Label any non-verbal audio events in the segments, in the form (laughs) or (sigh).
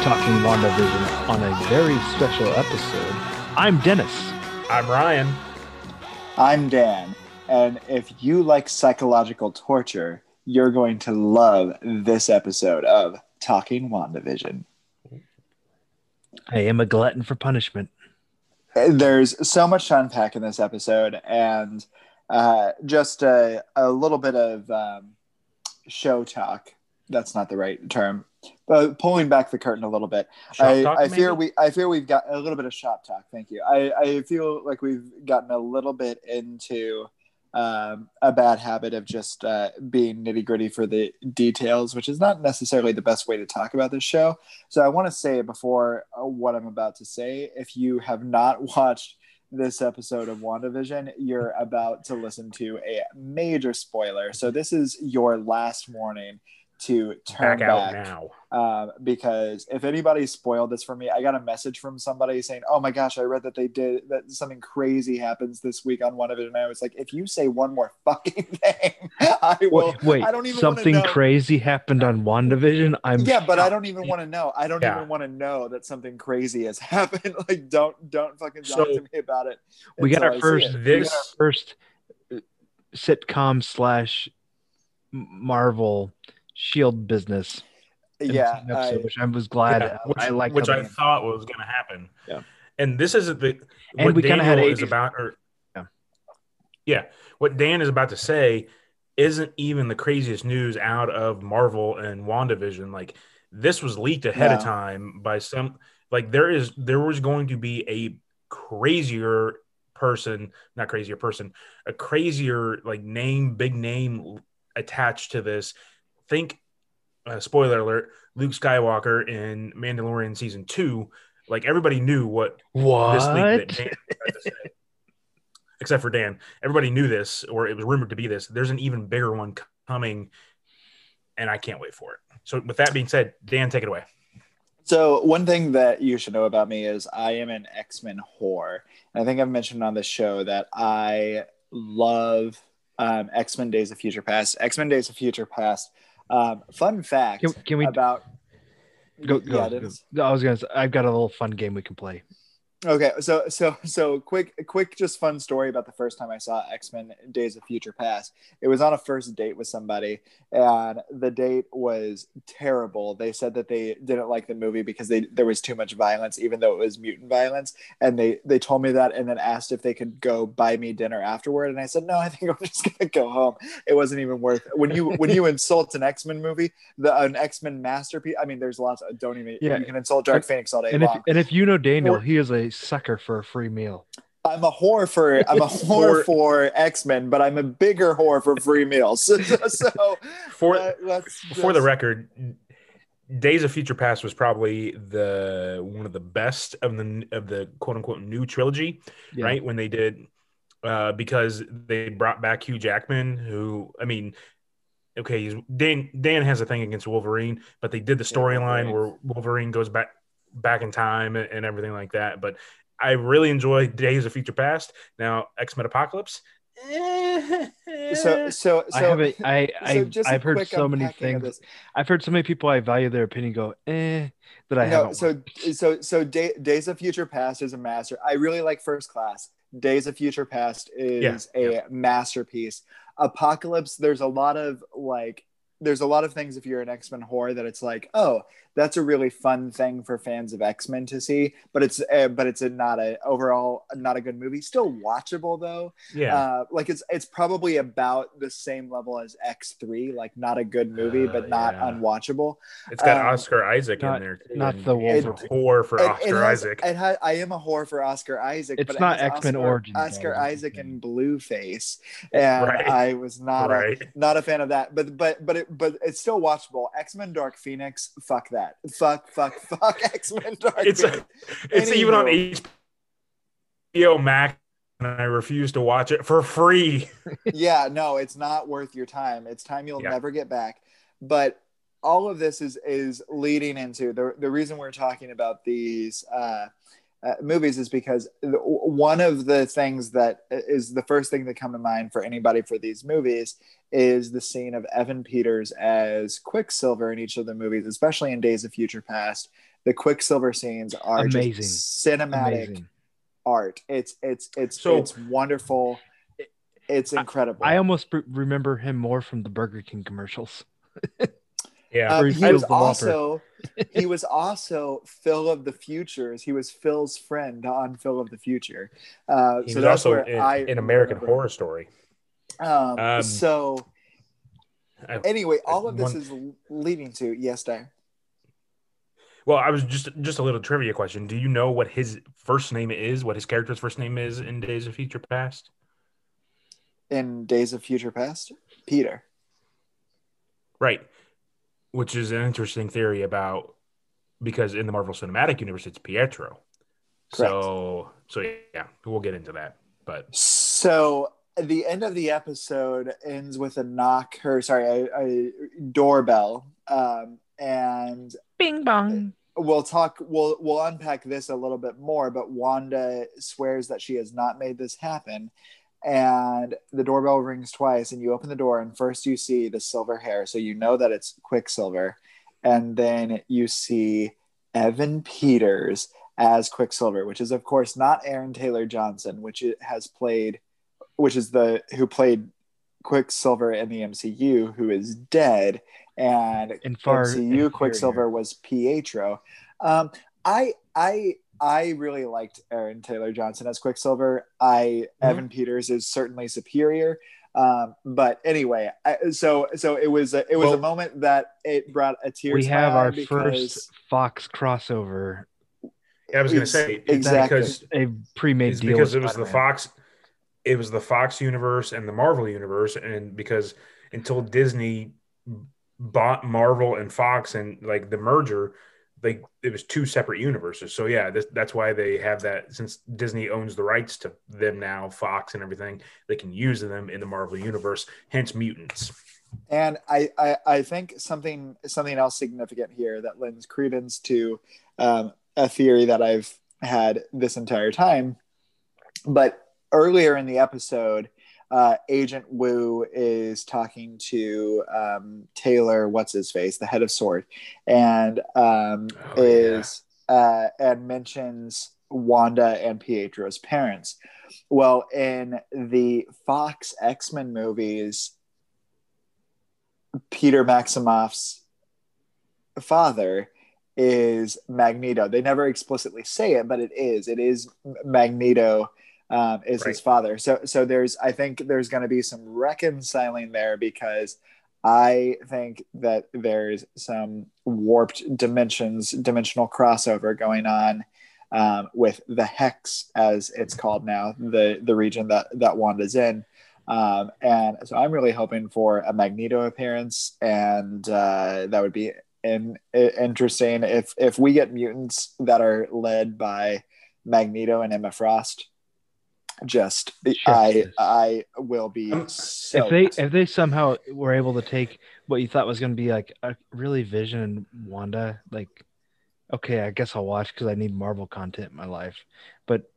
Welcome to Talking WandaVision on a very special episode. I'm Dennis. I'm Ryan. I'm Dan, and if you like psychological torture, you're going to love this episode of Talking WandaVision. I am a glutton for punishment. There's so much to unpack in this episode, and uh, just a, a little bit of um, show talk. That's not the right term, but pulling back the curtain a little bit. Shop I, talk, I fear we I fear we've got a little bit of shop talk. Thank you. I, I feel like we've gotten a little bit into um, a bad habit of just uh, being nitty gritty for the details, which is not necessarily the best way to talk about this show. So I want to say before uh, what I'm about to say, if you have not (laughs) watched this episode of WandaVision, you're about to listen to a major spoiler. So this is your last warning to turn Back out back now. um, because if anybody spoiled this for me, I got a message from somebody saying, "Oh my gosh, I read that they did that something crazy happens this week on one of it," and I was like, "If you say one more (laughs) fucking thing, I will." Wait, wait I don't even something know. crazy happened on WandaVision? I'm Yeah, but I don't even want to know. I don't Yeah. even want to know that something crazy has (laughs) happened. Like, don't don't fucking talk So, to me about it. we got our first it. we got This- our first uh, sitcom slash Marvel Shield business. Yeah, episode, I- which I was glad. Yeah, which, I like which I they- thought was going to happen. Yeah. And this is the And what we kinda had Daniel is about, or Yeah. yeah, what Dan is about to say isn't even the craziest news out of Marvel and WandaVision. Like this was leaked ahead of time by some. Like there is there was going to be a crazier person, not crazier person, a crazier like name, big name attached to this. Think uh, spoiler alert luke skywalker in mandalorian season two like everybody knew what this leak that What? dan to say. except for dan everybody knew this or it was rumored to be this there's an even bigger one coming and i can't wait for it so with that being said dan take it away So one thing that you should know about me is I am an X-Men whore. And I think I've mentioned on this show that I love um, X-Men Days of Future Past. X-Men Days of Future Past. Um, fun fact Can, can we about go? go, yeah, go. I was gonna. Say, I've got a little fun game we can play. Okay, so so so quick quick just fun story about the first time I saw X-Men Days of Future Past. It was on a first date with somebody and the date was terrible. They said that they didn't like the movie because they there was too much violence even though it was mutant violence and they they told me that and then asked if they could go buy me dinner afterward and I said no, I think I'm (laughs) just going to go home. It wasn't even worth it. when you when you insult an X-Men movie, the an X-Men masterpiece. I mean there's lots of don't even Yeah. you can insult Dark Phoenix all day And if and if you know Daniel, Or- he is a sucker for a free meal. I'm a whore for I'm a (laughs) whore for X Men, but I'm a bigger whore for free meals. So, (laughs) so for uh, let's for the record days of future past was probably the one of the best of the of the quote unquote new trilogy Yeah. right when they did uh because they brought back hugh jackman who i mean okay he's dan dan has a thing against wolverine but they did the Yeah, storyline Wolverine. where wolverine goes back back in time and, and everything like that but i really enjoy days of future past now x-men apocalypse eh, So so (laughs) so I haven't. I I so just a I've heard so many things. this. I've heard so many people I value their opinion go eh that I no, haven't. so so so Day, Days of Future Past is a master. I really like First Class. Days of Future Past is Yeah, a yeah. masterpiece. Apocalypse, there's a lot of like there's a lot of things if you're an X-Men whore that it's like, oh, that's a really fun thing for fans of X-Men to see, but it's uh, but it's a, not a overall not a good movie. Still watchable though. yeah Uh, like it's it's probably about the same level as X3, like not a good movie, Uh, but not yeah. unwatchable. it's got um, oscar isaac not- in there too, not the he's a Wolverine. whore for It- it oscar has- isaac It ha- I am a whore for Oscar Isaac. It's but it not X-Men Oscar, Origins, Oscar though. Isaac (laughs) and Blueface, and Right. I was not a not a fan of that. But but but it, but it's still watchable. X Men Dark Phoenix. Fuck that. Fuck fuck (laughs) fuck X Men Dark it's Phoenix. it's even on. HBO Max, and I refuse to watch it for free. (laughs) yeah, no, it's not worth your time. It's time you'll Yeah. never get back. But all of this is is leading into the the reason we're talking about these uh, uh, movies is because the, one of the things that is the first thing that come to mind for anybody for these movies is the scene of Evan Peters as Quicksilver in each of the movies, especially in Days of Future Past. The Quicksilver scenes are Amazing. just cinematic Amazing. art. It's it's it's So- it's wonderful. It's incredible. I almost re- remember him more from the Burger King commercials. (laughs) Yeah. Um, he he was also he was also Phil of the Futures. He was Phil's friend on Phil of the Future. Uh, He so was that's also where in, I in American remember. Horror Story. Um, Um, so I- anyway, all of this one- is leading to yes, Dare. Well, I was just just a little trivia question. Do you know what his first name is? What his character's first name is in Days of Future Past? in Days of Future Past, Peter. Right. Which is an interesting theory about because in the Marvel Cinematic Universe it's Pietro. Correct. So so yeah, we'll get into that. But So the end of the episode ends with a knock, or sorry, a, a doorbell, um, and Bing bong. we'll talk. We'll we'll unpack this a little bit more. But Wanda swears that she has not made this happen, and the doorbell rings twice, and you open the door, and first you see the silver hair, so you know that it's Quicksilver, and then you see Evan Peters as Quicksilver, which is of course not Aaron Taylor Johnson, which has played, which is the who played Quicksilver in the MCU, who is dead, and in far MCU inferior. Quicksilver was Pietro. Um, I I I really liked Aaron Taylor Johnson as Quicksilver. I Evan Peters is certainly superior. Um, but anyway, I, so so it was a, it was a moment that it brought a tear. We to my heart. We have our first Fox crossover, I was going to say exactly. because a pre-made it's deal. because it was the Fox it was the Fox universe and the Marvel universe and because until Disney bought Marvel and Fox and like the merger like it was two separate universes. So yeah, this, that's why they have that since Disney owns the rights to them now, Fox and everything, they can use them in the Marvel universe, hence mutants. And I, I, I think something something else significant here that lends credence to um, a theory that I've had this entire time. But earlier in the episode, uh, Agent Woo is talking to um, Taylor, what's his face, the head of Sword, and um, Oh, yeah. is uh, and mentions Wanda and Pietro's parents. Well, in the Fox X Men movies, Peter Maximoff's father is Magneto. They never explicitly say it, but it is. It is Magneto um, is his father. So so there's I think there's going to be some reconciling there because I think that there's some warped dimensions, dimensional crossover going on um, with the hex, as it's called now, the the region that that Wanda's in. Um, and so I'm really hoping for a Magneto appearance, and uh, that would be in, interesting if if we get mutants that are led by Magneto and Emma Frost. Just I Justice. I will be Um, so if they if they somehow were able to take what you thought was going to be like a really Vision and Wanda, like okay, I guess I'll watch because I need Marvel content in my life. But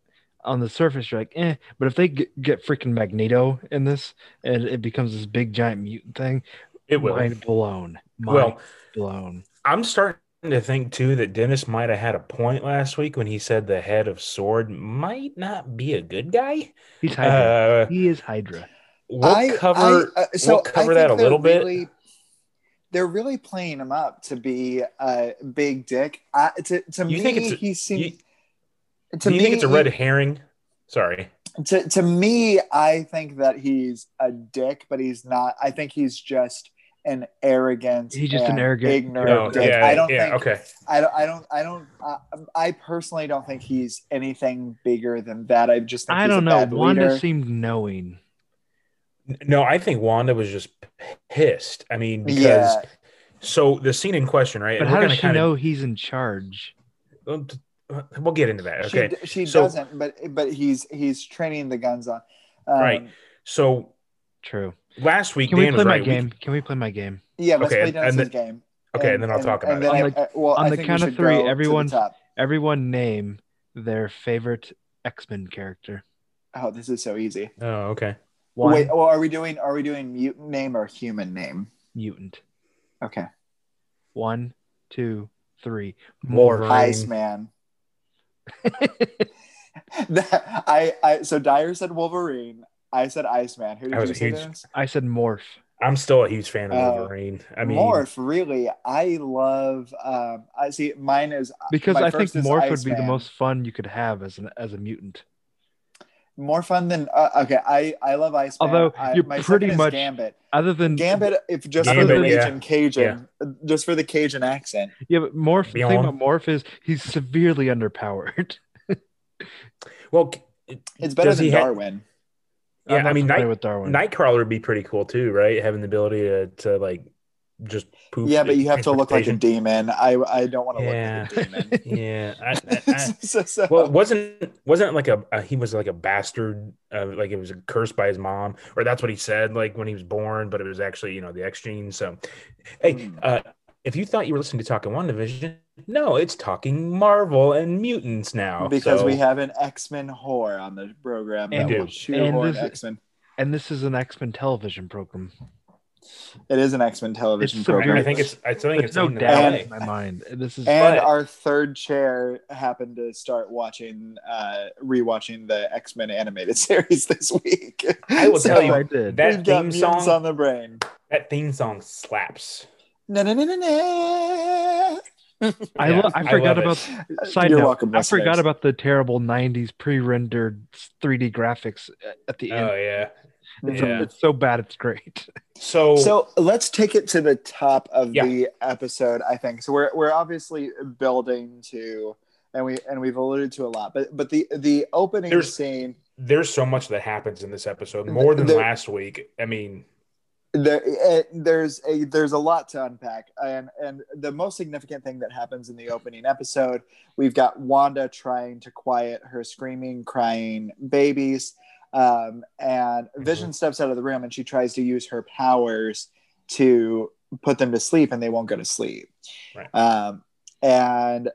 on the surface, you're like, eh. But if they get, get freaking Magneto in this and it becomes this big giant mutant thing, It will. mind blown. Mind Well, blown. I'm starting to think too that Dennis might have had a point last week when he said the head of Sword might not be a good guy. He's Hydra. Uh, he is Hydra. we'll I- cover I- uh, so we'll cover that a little they're bit. they're really playing him up to be a big dick. I, to to You me, think it's a- he seems. you- to you me, think it's a red herring? Sorry. to to me, I think that he's a dick, but he's not. I think he's just an arrogant. He's just an arrogant- ignorant No, dick. yeah, I don't yeah, think. okay. I don't. I don't. I don't. Uh, I personally don't think he's anything bigger than that. I just think I he's don't a know. bad Wanda leader. seemed knowing. No, I think Wanda was just pissed. I mean, because Yeah. so the scene in question, right? But how we're does gonna she kinda- know he's in charge? We'll get into that. Okay. She, she So- doesn't, but but he's he's training the guns on. Um, Right. So True. Last week, Can we Dan play was my right. We- game? Can we play my game? Yeah, let's Okay, play and Dennis's then- game. okay, and, then I'll talk about and it. then On I- I- well, on I the think we count of should three, go to the everyone- top. Everyone name their favorite X Men character. Oh, this is so easy. Oh, okay. One Wait, well, are we doing are we doing mutant name or human name? mutant. Okay. One, two, three. Wolverine. Iceman. (laughs) (laughs) That- I, I so Dyer said Wolverine. I said Iceman. Who did I was you a say? huge- Dennis? I said morph. I'm still a huge fan of Oh. Wolverine. I mean, Morph, really. I love. Um, I see. Mine is Because my I think first is morph would be the Iceman. most fun you could have as an as a mutant. more fun than. Uh, okay, I I love Iceman. Although I, you're my pretty is much- Gambit. Other than Gambit, if just for the Gambit, yeah. Cajun, Cajun, just for the Cajun accent. Yeah, but morph. The thing Beyond. about morph is he's severely underpowered. (laughs) well, It's better does than he ha- Darwin. Yeah, I'm I mean, familiar Night, with Darwin. Nightcrawler would be pretty cool too, right? Having the ability to, to like just poop. yeah, but you have to look like a demon. I I don't want to Yeah. look like a demon. (laughs) Yeah, I, I, I, (laughs) so, so- well, wasn't wasn't like a, a he was like a bastard, uh, like it was cursed by his mom, or that's what he said, like when he was born, but it was actually you know the X gene. So, hey, Hmm. uh, if you thought you were listening to Talking WandaVision, no, it's Talking Marvel and mutants now because So- we have an X Men whore on the program And that do. will shoehorn And this- X Men. and this is an X Men television program. It is an X Men television It's program. I think it's I think There's it's no on the doubt in my mind. This is and but- our third chair happened to start watching, uh, rewatching the X Men animated (laughs) series this week. I will tell you, I did. that we've theme mutants song- on the brain. That theme song slaps. Na, na, na, na, na. I, Yeah, lo- I I forgot love about uh, side You're note. welcome, I forgot about the terrible '90s pre-rendered 3D graphics uh, at the end. Oh yeah. it's, yeah. it's so bad, it's great. So, So let's take it to the top of Yeah. the episode. I think so. We're we're obviously building to, and we and we've alluded to a lot, but but the the opening There's- scene there's so much that happens in this episode, more than There- last week. I mean, there there's a there's a lot to unpack and and the most significant thing that happens in the opening episode we've got wanda trying to quiet her screaming crying babies um, and vision steps out of the room and she tries to use her powers to put them to sleep and they won't go to sleep Right. um, and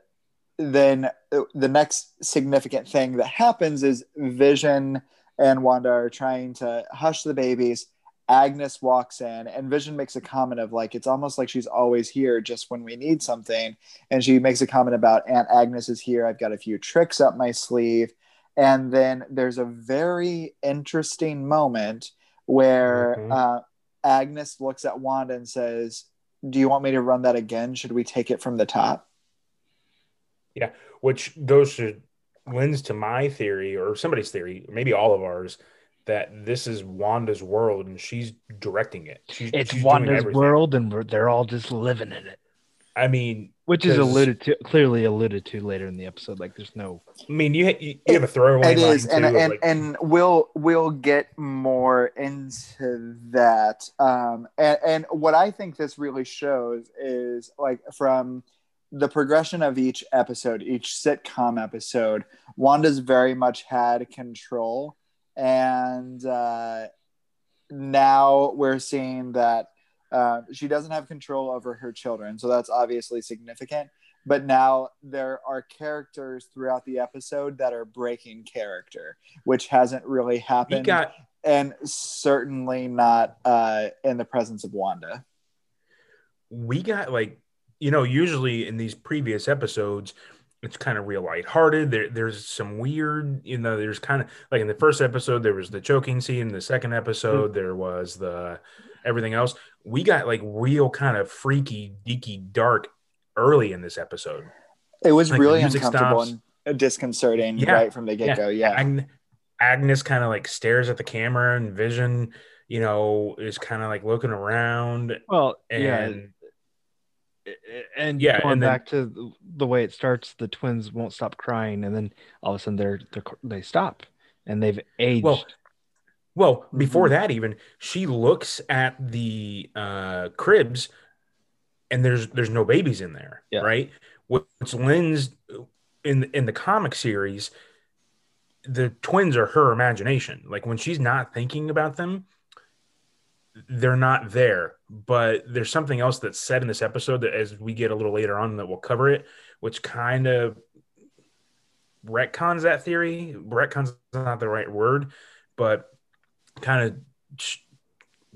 then the next significant thing that happens is vision and wanda are trying to hush the babies Agnes walks in and Vision makes a comment of like it's almost like she's always here just when we need something. And she makes a comment about Aunt Agnes is here. I've got a few tricks up my sleeve. And then there's a very interesting moment where Mhm. uh, Agnes looks at Wanda and says do you want me to run that again? Should we take it from the top? Yeah which goes to lends to my theory or somebody's theory, maybe all of ours, that this is Wanda's world and she's directing it. She's, It's she's Wanda's world, and we're, they're all just living in it, I mean, which is alluded to, clearly alluded to later in the episode. Like, there's no. I mean, you you, you have a throwaway it line is too and and, like, and we'll we'll get more into that um and, and what i think this really shows is like from the progression of each episode each sitcom episode wanda's very much had control and uh now we're seeing that uh, she doesn't have control over her children so that's obviously significant but now there are characters throughout the episode that are breaking character, which hasn't really happened, got and certainly not uh, in the presence of Wanda. we got like you know usually in these previous episodes it's kind of real lighthearted. There, there's some weird, you know, there's kind of like in the first episode, there was the choking scene. In the second hmm. episode, there was the everything else. We got like real kind of freaky, deaky, dark early in this episode. It was Like, really uncomfortable stops. and disconcerting Yeah. right from the get go. Yeah. Ag- Agnes kind of like stares at the camera and Vision, you know, is kind of like looking around Well, and yeah, and Yeah, going and then- back to the- way it starts, the twins won't stop crying, and then all of a sudden they're, they're they stop, and they've aged. Well, Well, before Mhm. that, even she looks at the uh, cribs, and there's there's no babies in there, Yeah. right? Which lends in in the comic series, the twins are her imagination. Like when she's not thinking about them, they're not there. But there's something else that's said in this episode that, as we get a little later on, that we'll cover it, which kind of retcons that theory. Retcons is not the right word, but kind of ch-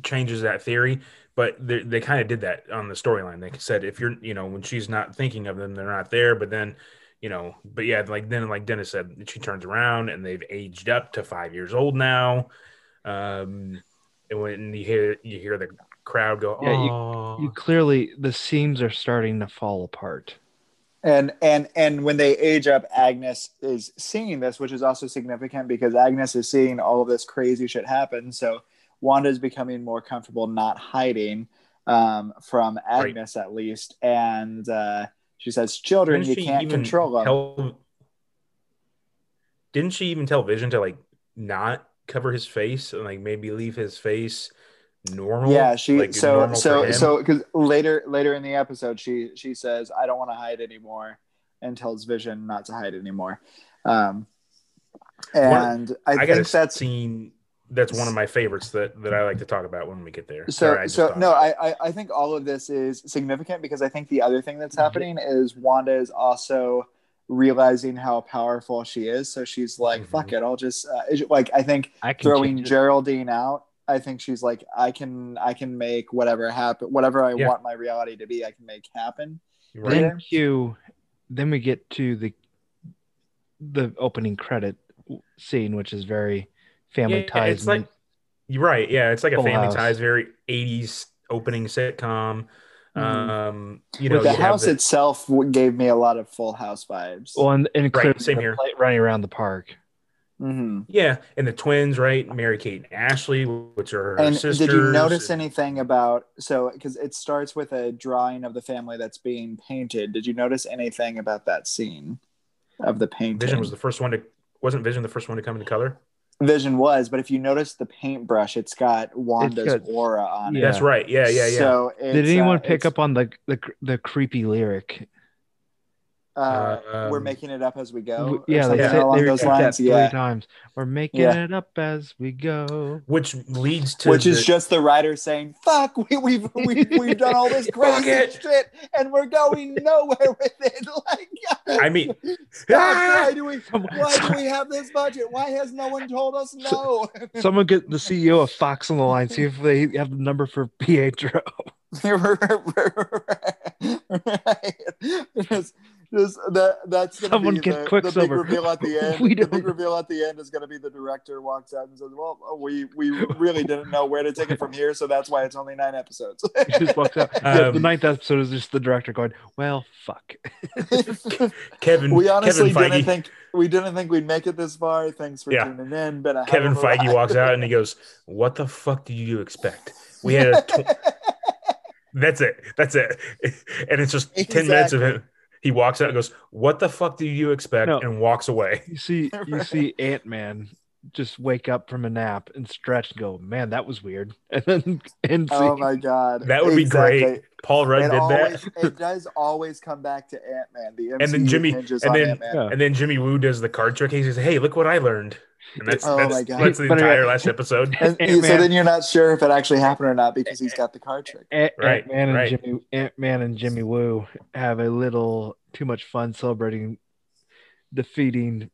changes that theory. But they, they kind of did that on the storyline. They said if you're, you know, when she's not thinking of them, they're not there. But then, you know, but yeah, like then, like Dennis said, she turns around and they've aged up to five years old now. Um, and when you hear you hear the crowd go, Yeah, you- oh, You clearly the seams are starting to fall apart. and and and when they age up agnes is seeing this which is also significant because agnes is seeing all of this crazy shit happen. So wanda's becoming more comfortable not hiding um, from agnes at least. And uh, she says children Didn't you can't even control them tell- didn't she even tell Vision to like not cover his face and like maybe leave his face normal? yeah she like, so so so because later later in the episode she she says i don't want to hide anymore and tells vision not to hide anymore um and i, I, think a that's scene that's one of my favorites that that I like to talk about when we get there. so Sorry, so no I, I i think all of this is significant because i think the other thing that's Mm-hmm. happening is wanda is also realizing how powerful she is so she's like Mhm. fuck it i'll just uh, like i think I throwing change it. geraldine out i think she's like i can i can make whatever happen whatever i Yeah. want my reality to be i can make happen Right. Then Yeah. cue, then we get to the the opening credit scene, which is very family Yeah, ties. it's like you're right. Yeah, it's like a Family House. Ties, very '80s opening sitcom. Mhm. Um, you know, the you house the- itself gave me a lot of full house vibes well, and, and clearly same here. play- running around the park. hmm Yeah, and the twins, right? Mary Kate and Ashley, which are her and sisters. did you notice anything about so because it starts with a drawing of the family that's being painted did you notice anything about that scene of the painting Vision was the first one to wasn't Vision the first one to come into color? Vision was but if you notice the paintbrush it's got wanda's got- aura on it That's right. Yeah, yeah, yeah. so Did anyone uh, pick up on the, the the creepy lyric? Uh, Um, we're making it up as we go yeah, they something along they those repeat that lines three yeah times. We're making Yeah. it up as we go. Which leads to which is just the writer saying, "Fuck, we, we've we've we've (laughs) done all this crazy shit, and we're going nowhere with it." (laughs) Like, I mean, stop, Ah! (laughs) why do we why do we have this budget? Why has no one told us no? Someone get the CEO of Fox on the line. See if they have the number for Pietro. right. Just, just that that's gonna Someone be get the, the big reveal at the (laughs) end. We the don't- big reveal at the end is gonna be the director walks out and says, "Well, we we really didn't know where to take it from here, so that's why it's only nine episodes." (laughs) He just walks out. Yeah, the Um, ninth episode is just the director going, "Well, fuck." (laughs) Kevin. we honestly Kevin didn't think we didn't think we'd make it this far. Thanks for Yeah. tuning in. But a Kevin hell of a Feige ride. walks out and he goes, "What the fuck did you expect? We had a tw- that's it, that's it." And it's just ten minutes of him. He walks out and goes, "What the fuck do you expect?" No. and walks away. You see, you (laughs) see Ant Man just wake up from a nap and stretch and go, "Man, that was weird," (laughs) and then and see, Oh my god, That would be great. Paul Rudd It did always, that, it does always come back to Ant Man. The And then Jimmy- and then- Yeah. and then Jimmy Woo does the card trick. He says, "Hey, look what I learned." And that's Oh that's, my God. that's the But entire last episode. And so then you're not sure if it actually happened or not because he's got the card trick. Ant Right, Man and right. Jimmy Ant Man and Jimmy Woo have a little too much fun celebrating defeating.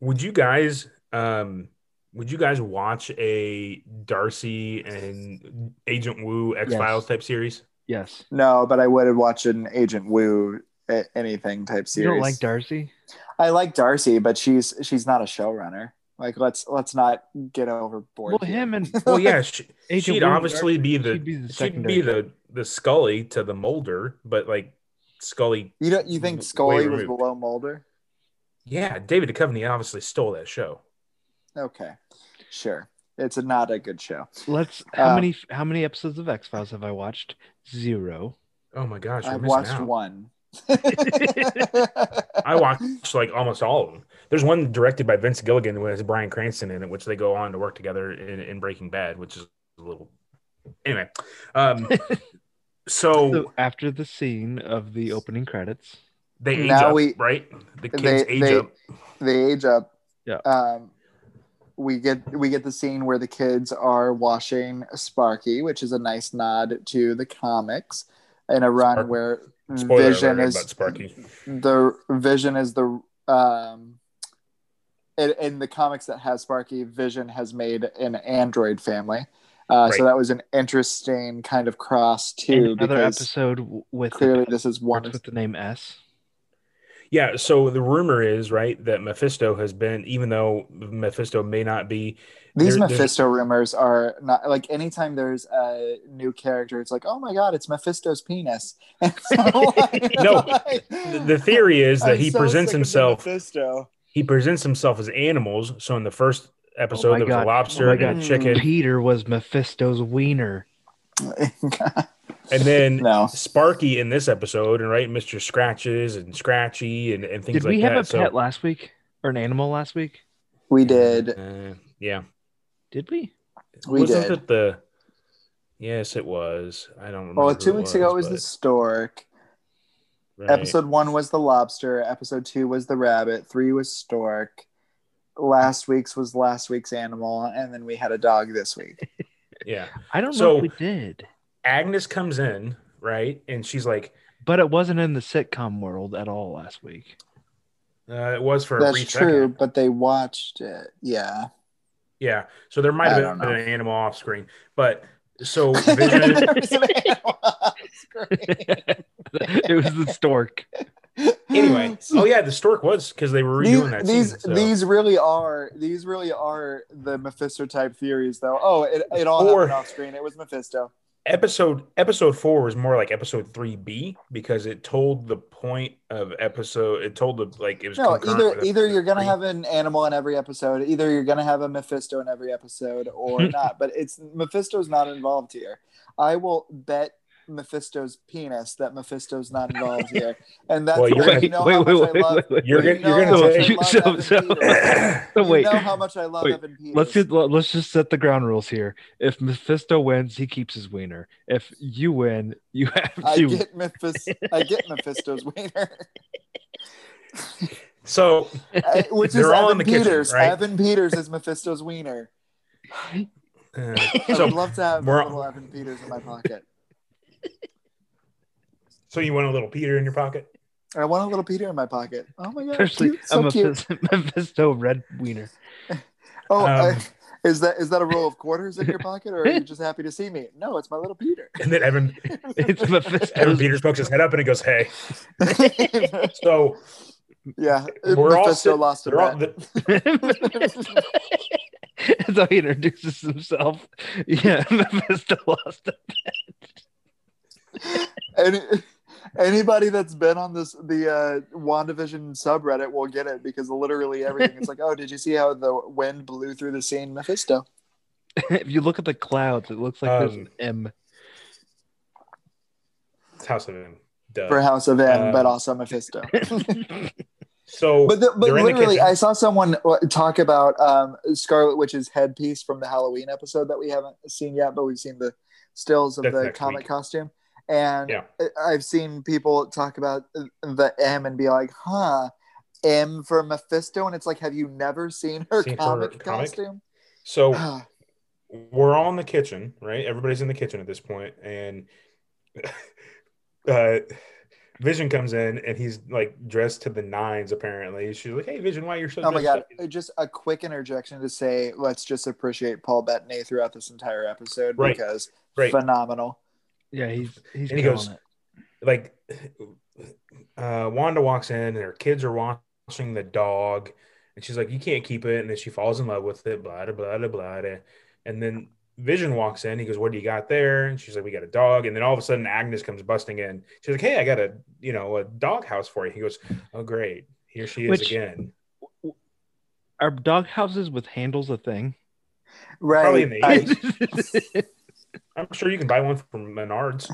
Would you guys um would you guys watch a Darcy and Agent Woo X Files type series? Yes, No, but I would have watched an Agent Woo a- anything type you series. don't like Darcy. I like Darcy, but she's she's not a showrunner. Like let's let's not get overboard. Well, here. him and (laughs) Well, yeah, she, Agent she'd Woo obviously Darcy, be the she'd be the she'd be the the Scully to the Mulder, but like Scully, you don't you think Scully was below Mulder? yeah, David Duchovny obviously stole that show. Okay, sure. It's a, not a good show. Let's. How Uh, many? How many episodes of X Files have I watched? Zero. Oh my gosh, I've watched out. one. (laughs) I watched like almost all of them. There's one directed by Vince Gilligan with Bryan Cranston in it, which they go on to work together in, in Breaking Bad, which is a little. Anyway, um, (laughs) so So after the scene of the opening credits, they age Now up, we- right? The kids they age they, up. they age up. Yeah. Um, we get we get the scene where the kids are washing Sparky, which is a nice nod to the comics, in a run Spark- where Spoiler Vision alert is about Sparky. the Vision is the um, in, in the comics that has Sparky, Vision has made an android family. Uh, Right. So that was an interesting kind of cross too, Another episode with clearly this is one. with the name S. Yeah, so the rumor is right that Mephisto has been, even though Mephisto may not be. These there- there's- Mephisto rumors are not like anytime there's a new character, it's like, oh my god, it's Mephisto's penis. (laughs) So, (laughs) like, No, like, The, the theory is that (laughs) I'm he so presents sick of the himself. Mephisto. He presents himself as animals. So in the first episode, Oh there was God. a lobster Oh my and a chicken, Peter was Mephisto's wiener. and then no. Sparky in this episode, and right, Mister Scratches and Scratchy and, and things Did like we have that. a so, pet last week or an animal last week? We did. Uh, yeah, Did we? We Wasn't did. it the? Yes, it was. I don't remember. Well, two it weeks ago it was the stork. right. Episode one was the lobster. Episode two was the rabbit. Three was stork. Last week's was last week's animal, and then we had a dog this week. (laughs) Yeah, I don't know So- if we did, Agnes comes in right, and she's like, but it wasn't in the sitcom world at all last week. uh, "It was for That's brief true, second." but they watched it. Yeah. Yeah, so there might I have don't been know. an animal off screen, but so (laughs) Vision. There's an (laughs) animal it was the stork. anyway, (laughs) oh yeah, the stork was because they were these redoing that these, scene. so- these really are these really are the Mephisto type theories, though. Oh, it, it all Or- happened off screen. It was Mephisto. Episode episode four was more like episode three B because it told the point of episode. It told the like it was No, either either you're gonna three. have an animal in every episode, either you're gonna have a Mephisto in every episode, or (laughs) not. But it's Mephisto's not involved here. I will bet Mephisto's penis that Mephisto's not involved here, and that's Well, you're why gonna- you know wait, how wait, much wait, I love. wait, wait, You're wait. gonna- you're gonna how say- much I so, love (laughs) so, Evan Peters. so You wait. know how much I love Wait, Evan Peters. Let's just let's just set the ground rules here. If Mephisto wins, he keeps his wiener. If you win, you have I to. get Mephisto. I get Mephisto's wiener, (laughs) So Uh, which is They're all Evan in the kitchen, Peters. right? Evan Peters is Mephisto's wiener. (laughs) uh, I would love to have a we're- little Evan Peters in my pocket. So you want a little Peter in your pocket? I want a little Peter in my pocket. Oh my god, Especially cute, so a cute. Mephisto, (laughs) Mephisto red wiener. (laughs) Oh, Um, uh, is that is that a roll of quarters in your (laughs) pocket, or are you just happy to see me? No, it's my little Peter. And then Evan It's Evan Mephisto's. Peters pokes his head up and he goes, "Hey." So yeah, We're all sit- lost a they're all, the, That's how he introduces himself. Yeah, Mephisto lost a bet. it. Any, anybody that's been on this the uh, Wandavision subreddit will get it because literally everything. It's like, oh, did you see how the wind blew through the scene, Mephisto? (laughs) If you look at the clouds, it looks like there's Um, an M. it's House of M. Duh. For House of M, Uh, but also Mephisto. (laughs) So But, the, but they're the literally. I saw someone uh, talk about um, Scarlet Witch's headpiece from the Halloween episode that we haven't seen yet, but we've seen the stills of That's the next comic week. costume. And Yeah. I've seen people talk about the M and be like, huh, M for Mephisto. And it's like, have you never seen her Seen her comic comic? costume? so (sighs) we're all in the kitchen, right? Everybody's in the kitchen at this point, and (laughs) uh, Vision comes in and he's like dressed to the nines. Apparently, she's like, "Hey, Vision, why you're so?" Oh my god! up?" Just a quick interjection to say, let's just appreciate Paul Bettany throughout this entire episode Right. because Right. phenomenal. Yeah, he's he's And he goes- it. Like, uh, Wanda walks in and her kids are watching the dog, and she's like, "You can't keep it," and then she falls in love with it. Blah blah blah blah. blah. And then Vision walks in. He goes, "What do you got there?" And she's like, "We got a dog." And then all of a sudden, Agnes comes busting in. She's like, "Hey, I got a you know a dog house for you." He goes, "Oh, great, here she is Which- again." Are dog houses with handles a thing? Probably in Right. the I- (laughs) I'm sure you can buy one from Menards.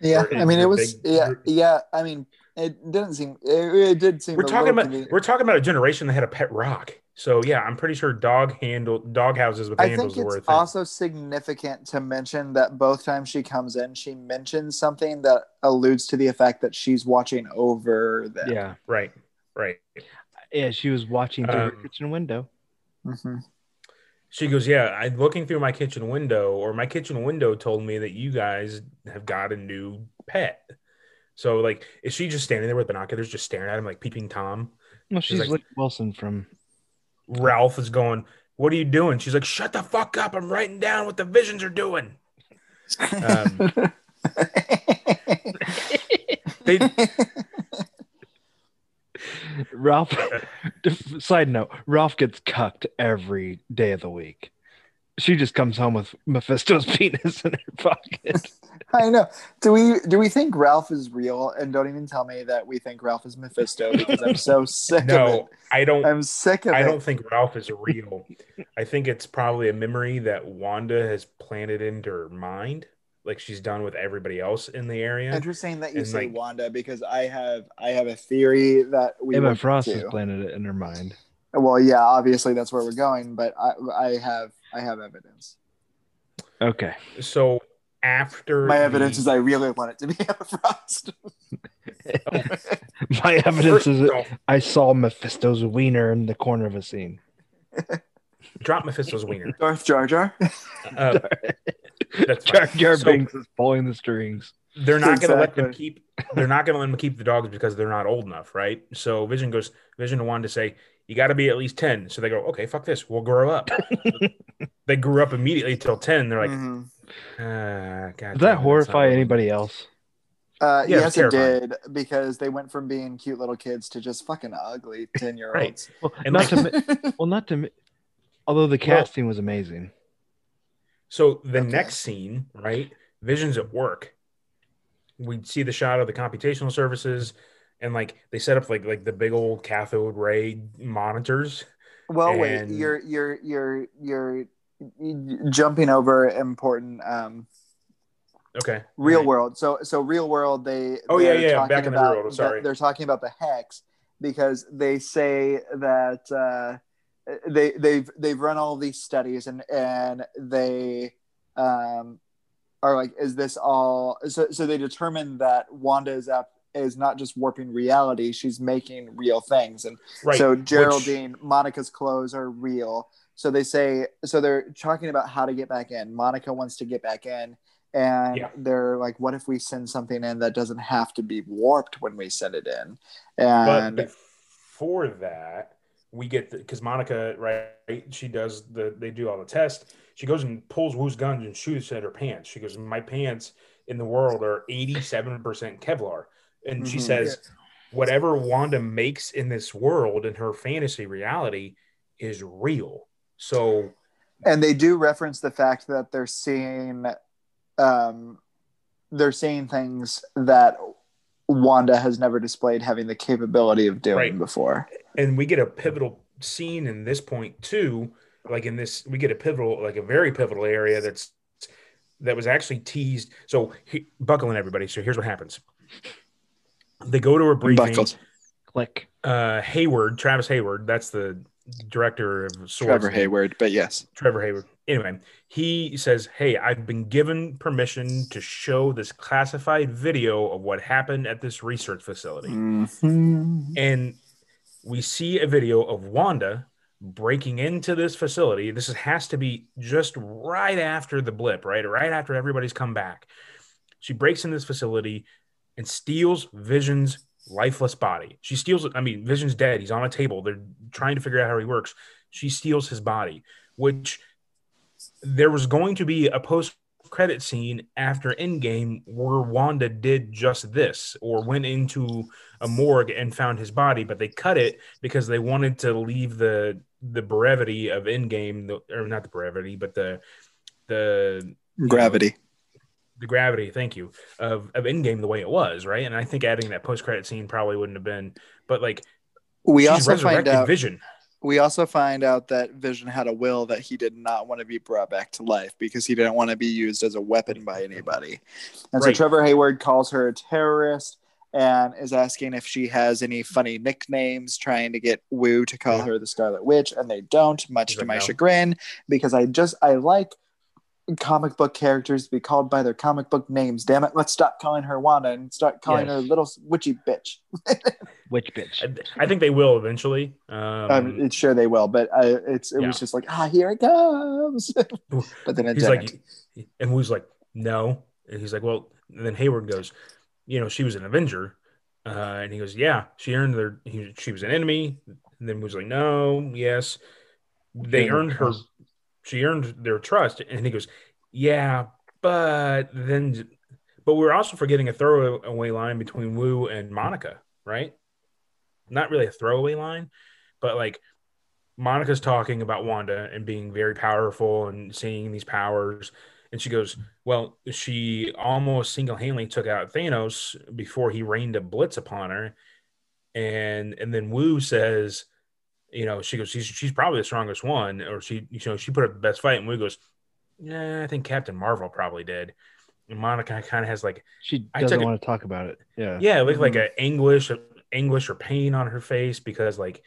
Yeah, I mean, it it was big- yeah, yeah. I mean, it didn't seem it, it did seem. We're talking about convenient. we're talking about a generation that had a pet rock. So yeah, I'm pretty sure dog handle dog houses with I handles think were a it's thing. also significant to mention that both times she comes in, she mentions something that alludes to the effect that she's watching over them. yeah, Right, right. yeah. She was watching through her Um, kitchen window. Mhm. She goes, yeah. I'm looking through my kitchen window, or my kitchen window told me that you guys have got a new pet. So like, is she just standing there with binoculars, just staring at him like peeping tom? Well, she's like- like Wilson from. Ralph is going, "What are you doing?" She's like, "Shut the fuck up! I'm writing down what the visions are doing." (laughs) Um, (laughs) they, Ralph. (laughs) Side note: Ralph gets cucked every day of the week. She just comes home with Mephisto's (laughs) penis in her pocket. (laughs) I know. Do we do we think Ralph is real? And don't even tell me that we think Ralph is Mephisto because I'm so sick of it. no, I don't. I'm sick of I it. don't think Ralph is real. I think it's probably a memory that Wanda has planted into her mind, like she's done with everybody else in the area. Interesting that you And, say like- Wanda because I have I have a theory that we Emma Frost into. has planted it in her mind. Well, yeah, obviously that's where we're going, but I I have I have evidence. Okay. So after My the- evidence is I really want it to be (laughs) Emma Frost. (laughs) My evidence is No, I saw Mephisto's wiener in the corner of a scene. (laughs) drop Mephisto's wiener. (laughs) Darth Jar Jar. (laughs) Uh, that's Jar fine. Jar So Binks is pulling the strings. they're not going to let them keep. They're not going to let them keep the dogs because they're not old enough, right? So Vision goes. Vision wanted to say you got to be at least ten. So they go, okay, fuck this, we'll grow up. (laughs) they grew up immediately till ten. They're like, Mhm. ah, God, Does that horrify anybody else? Uh, Yeah, yes, it terrifying. did because they went from being cute little kids to just fucking ugly ten year olds. Well, And not like- to mi- well, not to. mi- Although the Well- casting was amazing. So the Okay. next scene, right? Vision's at work. We'd see the shot of the computational services, and like they set up like like the big old cathode ray monitors. Well, wait, And- you're you're you're you're jumping over important um, Okay. real Right. world. So so real world they Oh, yeah, they're yeah, talking back in the real world, the- sorry. they're talking about the hex because they say that uh, they they've they've run all these studies and and they um, are like is this all so so they determine that Wanda is up is not just warping reality she's making real things and Right. so which- Geraldine, Monica's clothes are real. So they say, so they're talking about how to get back in. Monica wants to get back in. And Yeah. they're like, what if we send something in that doesn't have to be warped when we send it in? but And before that, we get because Monica, right? She does the they do all the tests. She goes and pulls Woo's guns and shoots at her pants. She goes, "My pants in the world are eighty-seven percent Kevlar," and she Mhm. says, "Whatever Wanda makes in this world in her fantasy reality is real." So and they do reference the fact that they're seeing um they're seeing things that Wanda has never displayed having the capability of doing Right. before. and we get a pivotal scene in this point too like in this we get a pivotal like a very pivotal area that's that was actually teased so he, buckle in everybody so here's what happens they go to a briefing Buckled. Click. uh hayward travis hayward that's the director of Swords Trevor Hayward, but yes. Trevor Hayward. Anyway, he says, Hey, I've been given permission to show this classified video of what happened at this research facility. Mhm. and we see a video of Wanda breaking into this facility. This has to be just right after the blip, right? Right after everybody's come back. She breaks in this facility and steals Vision's lifeless body. She steals, I mean, Vision's dead. He's on a table. They're trying to figure out how he works. She steals his body, which there was going to be a post credit scene after Endgame where Wanda did just this or went into a morgue and found his body, but they cut it because they wanted to leave the the brevity of Endgame, the, or not the brevity, but the the Gravity. the gravity. Thank you of of Endgame the way it was, right? And I think adding that post credit scene probably wouldn't have been, but like We also find out Vision. We also find out that Vision had a will that he did not want to be brought back to life because he didn't want to be used as a weapon by anybody. And so Trevor Hayward calls her a terrorist and is asking if she has any funny nicknames, trying to get Woo to call Yeah. her the Scarlet Witch, and they don't, much He's to like, my "No." chagrin, because I just I like comic book characters be called by their comic book names. Damn it, let's stop calling her Wanda and start calling her little witchy bitch. (laughs) Witch bitch? I, I think they will eventually. Um, I'm sure they will, but I, it's it Yeah. was just like ah, here it comes. (laughs) but then it he's didn't. like, and Woo's like, no. And he's like, well, and then Hayward goes, you know, she was an Avenger. Uh, and he goes, "Yeah, she earned their. He, she was an enemy." And then was like, "No, yes, they Earned earned her. She earned their trust." And he goes, "Yeah, but then, but we're also forgetting a throwaway line between Woo and Monica, right? Not really a throwaway line, but like Monica's talking about Wanda and being very powerful and seeing these powers." And she goes, Well, she almost single handedly took out Thanos before he rained a blitz upon her. And and then Woo says, you know, she goes, she's she's probably the strongest one, or she, you know, she put up the best fight. And we goes, Yeah, I think Captain Marvel probably did. And Monica kind of has like, She I doesn't want to talk about it. Yeah. yeah, like like a anguish, anguish or pain on her face because like,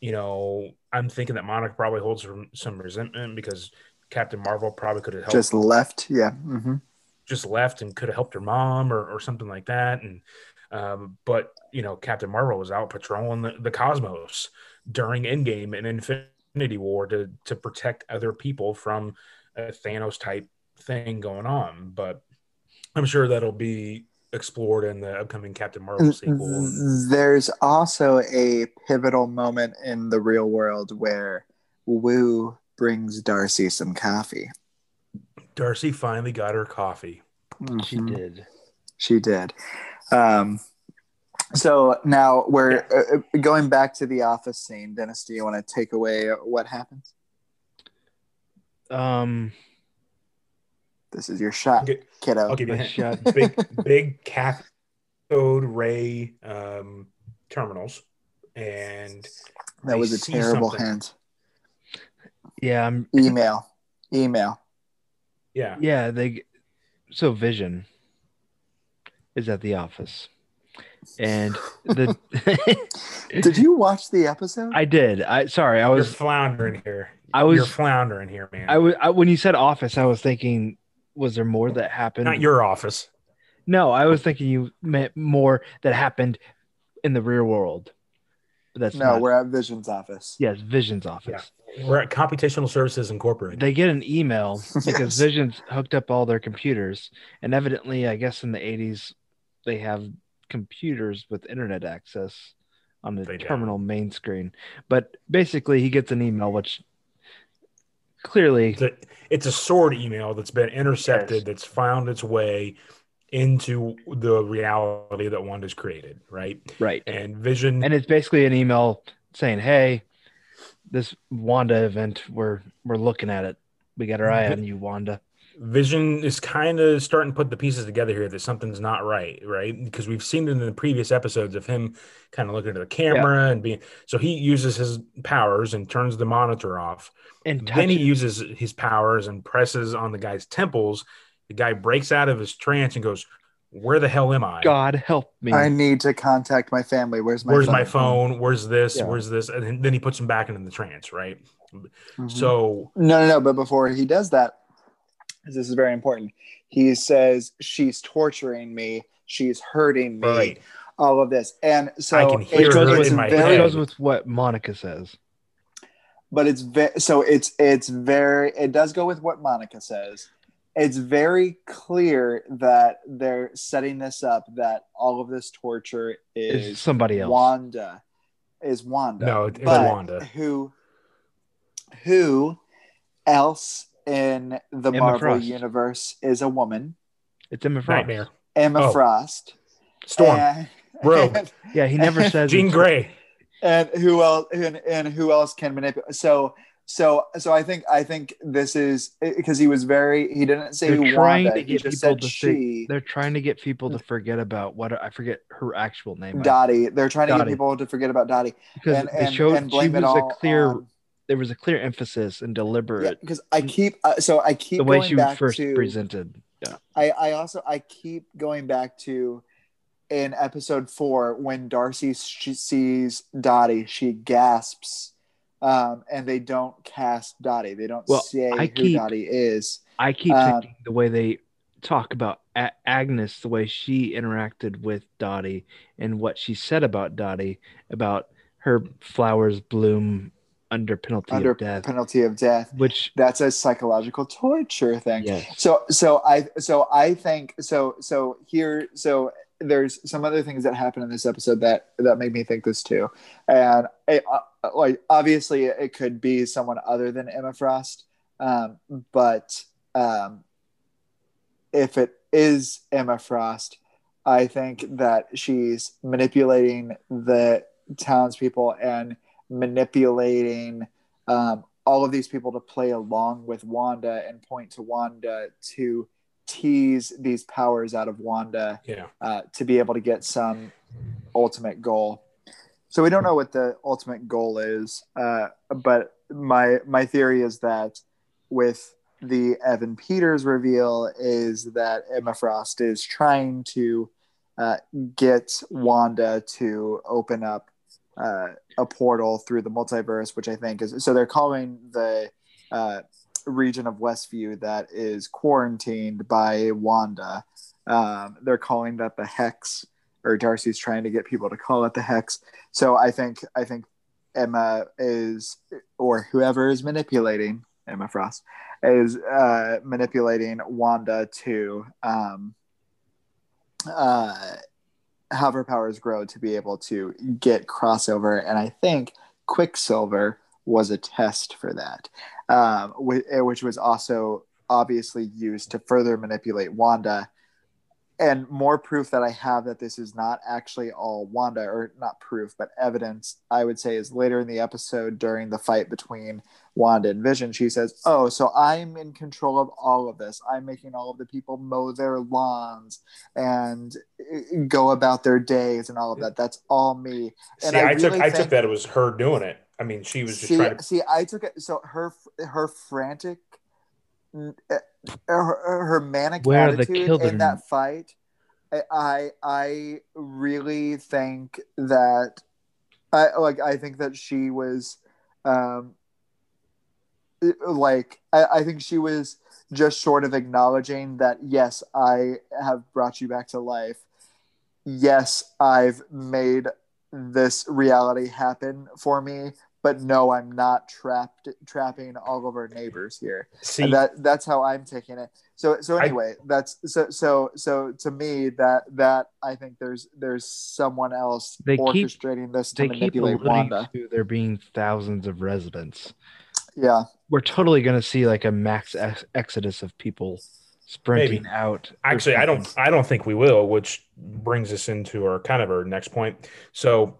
you know, I'm thinking that Monica probably holds some, some resentment because Captain Marvel probably could have helped Just left. Yeah. hmm just left and could have helped her mom or, or something like that. And um, but you know, Captain Marvel was out patrolling the, the cosmos during Endgame and Infinity War to to protect other people from a Thanos type thing going on. But I'm sure that'll be explored in the upcoming Captain Marvel sequel. There's also a pivotal moment in the real world where Woo brings Darcy some coffee. Darcy finally got her coffee. She Mhm. did. She did. Um, so now we're uh, uh, going back to the office scene. Dennis, do you want to take away what happens? Um, This is your shot, Okay, kiddo. I'll give you a shot. (laughs) big big cathode ray um, terminals, and that I was a terrible something. hint. yeah, I'm. Email, email. yeah, Yeah, they. So Vision is at the office, and the. (laughs) (laughs) Did you watch the episode? I did. I sorry. I you're was. floundering here. I was- You're floundering here, man. I was. I, when you said office, I was thinking, was there more that happened? Not your office. No, I was thinking you meant more that happened in the real world. But that's no, not. we're at Vision's office. yes, Vision's office. We're at Computational Services Incorporated. They get an email (laughs) because Yes. Vision's hooked up all their computers, and evidently, I guess in the '80s, they have computers with internet access on the They don't. terminal main screen. But basically, he gets an email which clearly it's, a, it's a S.W.O.R.D. email that's been intercepted, Yes. that's found its way into the reality that Wanda's created, right? right, And Vision, and it's basically an email saying, "Hey, this Wanda event, we're we're looking at it. We got our eye on you, Wanda." Vision is kind of starting to put the pieces together here that something's not right, right? Because we've seen it in the previous episodes of him kind of looking at the camera and being so he uses his powers and turns the monitor off. And then he uses his powers and presses on the guy's temples. The guy breaks out of his trance and goes, "Where the hell am I? God help me. I need to contact my family. Where's my Where's phone? my phone? Where's this? Yeah. Where's this?" And then- then he puts him back into the trance, right? Mhm. So No, no, no. But before he does that, this is very important. He says, She's torturing me. She's hurting me. right, All of this. And so I can it- hear Which goes, her with, in my which head. goes with what Monica says. but it's ve- so it's it's very it does go with what Monica says. It's very clear that they're setting this up that all of this torture Is is somebody else. Wanda is Wanda. No, it's But Wanda. Who who else in the Emma Marvel Frost. universe is a woman? It's Emma Frost. Nightmare, Emma Oh. Frost. Storm, And, Rogue. (laughs) and, Yeah, he never says Jean it's- Grey. and who else and, and who else can manipulate so so so I think I think this is because he was very he didn't say They're who trying Wanda, to he get just people said to she think they're trying to get people to forget about what I forget her actual name. I- Dottie. They're trying to Dottie. get people to forget about Dottie because and, they and, showed and she blame was it a clear. on- there was a clear emphasis and yeah, deliberate because I keep uh, so I keep the way going she back first to presented. Yeah, I, I also I keep going back to in episode four when Darcy she sees Dottie, she gasps, um, and they don't cast Dottie. They don't Well, say I who keep- Dottie is. I keep Uh, thinking the way they talk about A- Agnes, the way she interacted with Dottie, and what she said about Dottie, about her flowers bloom under penalty under of death, penalty of death. which That's a psychological torture thing. yes, So so I so I think so so here so there's some other things that happen in this episode that that make me think this too, and it, uh, like obviously it could be someone other than Emma Frost, um, but um, if it is Emma Frost, I think that she's manipulating the townspeople and manipulating um, all of these people to play along with Wanda and point to Wanda to tease these powers out of Wanda Yeah. uh, to be able to get some ultimate goal. So we don't know what the ultimate goal is, uh, but my my theory is that with the Evan Peters reveal is that Emma Frost is trying to uh, get Wanda to open up uh, a portal through the multiverse, which I think is so they're calling the uh, region of Westview that is quarantined by Wanda. Um, they're calling that the hex, or Darcy's trying to get people to call it the hex. So I think I think Emma is, or whoever is manipulating Emma Frost, is uh, manipulating Wanda to um, uh, have her powers grow to be able to get crossover. And I think Quicksilver was a test for that, um, which was also obviously used to further manipulate Wanda. And more proof that I have that this is not actually all Wanda, or not proof, but evidence, I would say, is later in the episode during the fight between Wanda and Vision. She says, Oh, so I'm in control of all of this. I'm making all of the people mow their lawns and uh, go about their days and all of that. That's all me. And See, I, I took really I think- took that it was her doing it. I mean, she was just see, trying to. see, I took it. So her, her frantic, uh, her, her manic Where attitude in that fight. I, I, I really think that, I like. I think that she was, um, like. I, I think she was just short of acknowledging that. Yes, I have brought you back to life. Yes, I've made this reality happen for me but no i'm not trapped trapping all of our neighbors here See, and that that's how i'm taking it so so I- anyway that's so so so to me that that i think there's there's someone else They keep- orchestrating this to They keep manipulate alluding wanda to there being thousands of residents. yeah We're totally going to see like a max ex- exodus of people sprinting Maybe. out. actually, I don't. I don't think we will, which brings us into our kind of our next point. So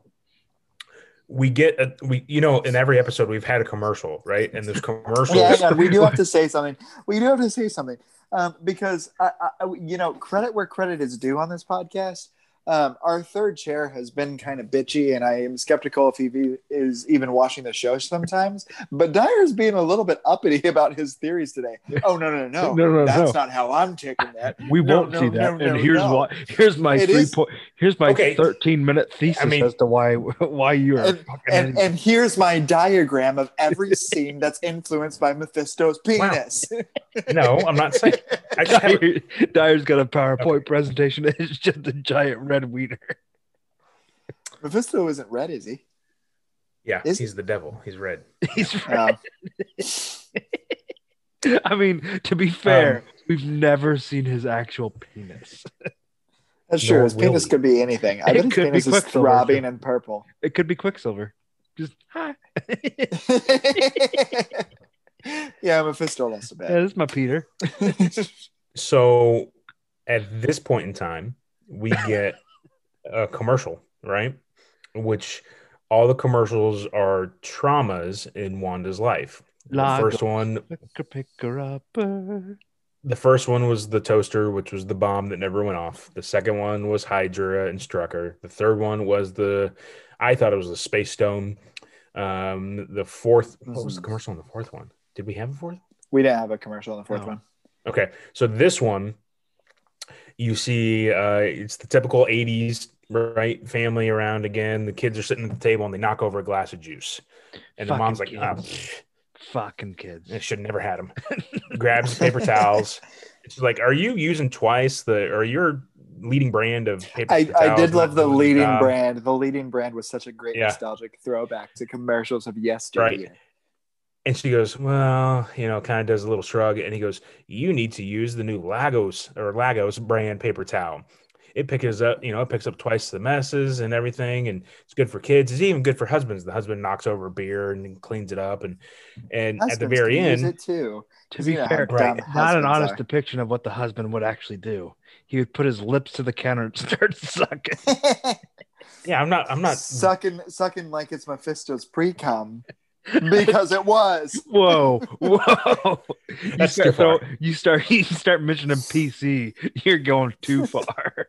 we get a, we you know in every episode we've had a commercial right and there's commercials yeah, on. we do have to (laughs) say something we do have to say something um, because I, I, you know credit where credit is due on this podcast um, our third chair has been kind of bitchy, and I am skeptical if he be, is even watching the show sometimes. But Dyer's being a little bit uppity (laughs) about his theories today. Oh no, no, no, No, no, That's no. not how I'm taking that. We No, won't no, see that. and here's why. Here's my It three is- point. Here's my Okay. 13 minute thesis mean- as to why (laughs) why you are. And, and and here's my diagram of every (laughs) scene that's influenced by Mephisto's penis. no i'm not saying i Dyer, Dyer's got a PowerPoint presentation. It's just a giant red wiener. (laughs) Mephisto isn't red, is he? yeah Is- he's the devil he's red (laughs) He's Uh, (laughs) I mean, to be fair, we've never seen his actual penis. that's true. Nor His penis will could be anything. I It bet his could be penis is Quicksilver. throbbing and purple. It could be Quicksilver. Just hi. yeah, Mephisto lost a Yeah, bet. this is my Peter. so at this point in time we get a commercial right? Which all the commercials are traumas in wanda's life. The first one Picker, picker upper. the first one was the toaster which was the bomb that never went off. The second one was hydra and strucker. The third one was the i thought it was the space stone. Um the fourth what was the commercial on the fourth one? Did we have a fourth? We didn't have a commercial in the fourth No. one. Okay, so this one, you see, uh, it's the typical '80s, right? Family around again. The kids are sitting at the table and they knock over a glass of juice, and the mom's like, "Ah, kids. pfft, Fucking kids. I should have never had them." Grabs paper towels. (laughs) She's like, "Are you using twice the or your leading brand of paper?" I, I did love the leading job?" brand. The leading brand was such a great Yeah. nostalgic throwback to commercials of yesteryear. And she goes, Well, you know, kind of does a little shrug. And he goes, You need to use the new Lagos or Lagos brand paper towel. it picks up, you know, it picks up twice the messes and everything, and it's good for kids. It's even good for husbands. The husband knocks over a beer and cleans it up, and and at the very end, it too. To be You fair, Right. not an honest are. depiction of what the husband would actually do. He would put his lips to the counter and (laughs) start sucking. (laughs) yeah, I'm not, I'm not. sucking sucking like it's Mephisto's pre cum because it was. (laughs) Whoa, whoa! You That's start, too throw- you start (laughs) you start mentioning PC. You're going too (laughs) far.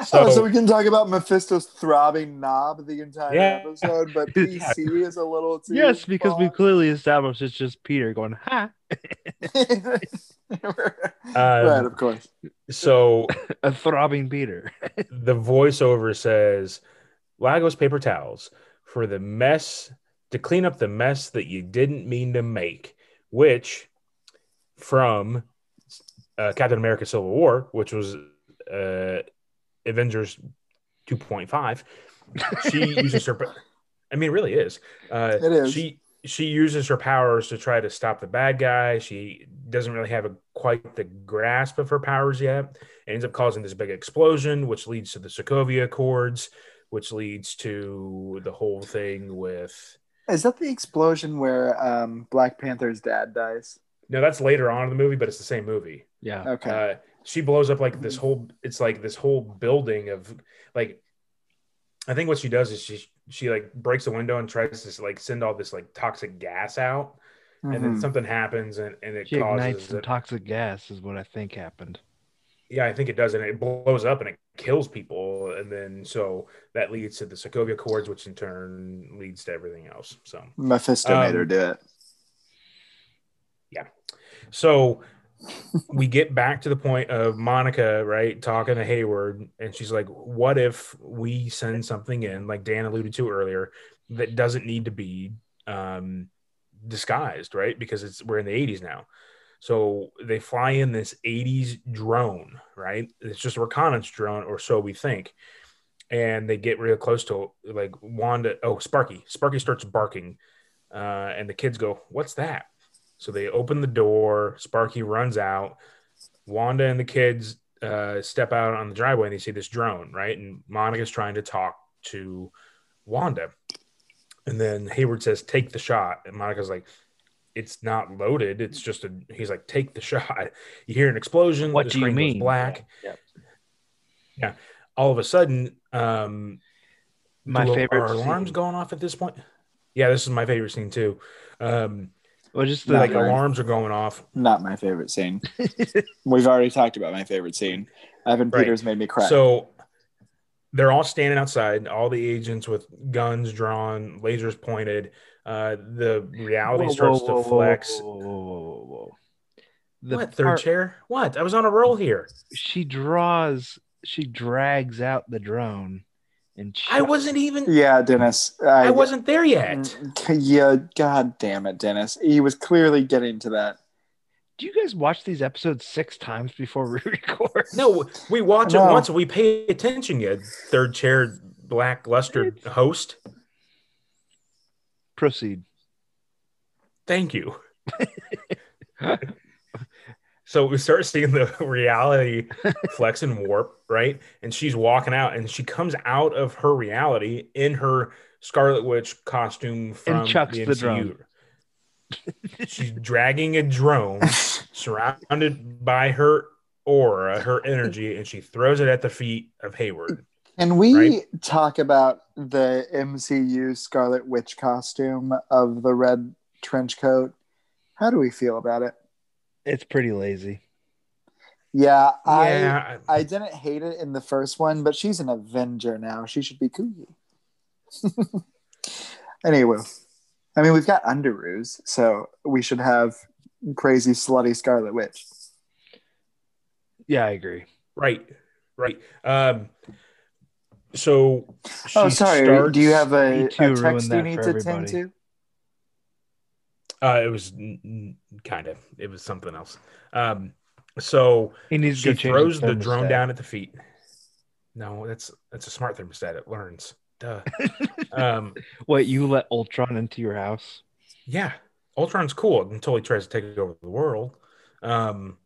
Oh, so, oh, so we can talk about Mephisto's throbbing knob the entire Yeah. episode, but PC is a little too. yes, because we clearly established it's just Peter going, "Ha!" Um, right, of course. so A throbbing Peter. the voiceover says Lagos paper towels for the mess to clean up the mess that you didn't mean to make, which from uh, Captain America Civil War, which was uh, Avengers 2.5, she (laughs) uses her. I mean, it really is. Uh, It is. She she uses her powers to try to stop the bad guy. She doesn't really have a, quite the grasp of her powers yet. It ends up causing this big explosion, which leads to the Sokovia Accords, which leads to the whole thing with. Is that the explosion where um, Black Panther's dad dies? No, that's later on in the movie, but it's the same movie. Yeah. Okay. Uh, she blows up like this whole. It's like this whole building of like. I think what she does is she she like breaks a window and tries to like send all this like toxic gas out, and then Mhm. something happens and, and it She ignites causes some it. toxic gas, is what I think happened. Yeah, I think it does, and it blows up and it kills people, and then so that leads to the Sokovia Accords, which in turn leads to everything else. So, Mephisto Um, made her do it. Yeah, so we get back to the point of Monica, right, talking to Hayward, and she's like, "What if we send something in, like Dan alluded to earlier, that doesn't need to be um, disguised, right? Because it's we're in the '80s now." So they fly in this 80s drone, right? It's just a reconnaissance drone, or so we think. And they get real close to like Wanda. Oh, Sparky. Sparky starts barking. Uh, and the kids go, What's that? So they open the door. Sparky runs out. Wanda and the kids uh, step out on the driveway and they see this drone, right? And Monica's trying to talk to Wanda. And then Hayward says, Take the shot. And Monica's like, It's not loaded. It's just a, he's like, Take the shot. (laughs) You hear an explosion. What the do you screen goes mean? Black. Yeah. yeah. All of a sudden, um, My do favorite. Are alarms scene. going off at this point? Yeah, this is my favorite scene too. Um, Well, just the, like mine. alarms are going off. Not my favorite scene. (laughs) We've already talked about my favorite scene. Evan Right. Peters made me cry. So they're all standing outside, all the agents with guns drawn, lasers pointed. Uh, the reality Whoa, starts whoa, to whoa, flex. Whoa, whoa, whoa, whoa, whoa. The what third part- chair? What? I was on a roll here. She draws. She drags out the drone, and I wasn't even. yeah, Dennis. I wasn't there yet. Mm, Yeah, god damn it, Dennis. He was clearly getting to that. Do you guys watch these episodes six times before we (laughs) record? No, we watch it once and we pay attention. Yet third chair, blackluster host. Proceed. Thank you. so we start seeing the reality flex and warp, right? And she's walking out and she comes out of her reality in her Scarlet Witch costume from chucks the the MCU. drone. she's dragging a drone surrounded by her aura, her energy, and she throws it at the feet of Hayward. Can we Right. talk about the MCU Scarlet Witch costume of the red trench coat? How do we feel about it? It's pretty lazy. Yeah, I yeah, I didn't hate it in the first one, but she's an Avenger now. She should be kooky. (laughs) anyway, I mean we've got Underoos, so we should have crazy slutty Scarlet Witch. Yeah, I agree. right, right. Um, so oh, sorry. do you have a, a text you need to everybody. tend to? Uh, it was kind of. It was something else. Um, so He needs she to go change throws the thermostat. drone down at the feet. No, that's that's a smart thermostat. It learns. Duh. (laughs) um, What you let Ultron into your house? yeah, Ultron's cool until he tries to take over the world. Um,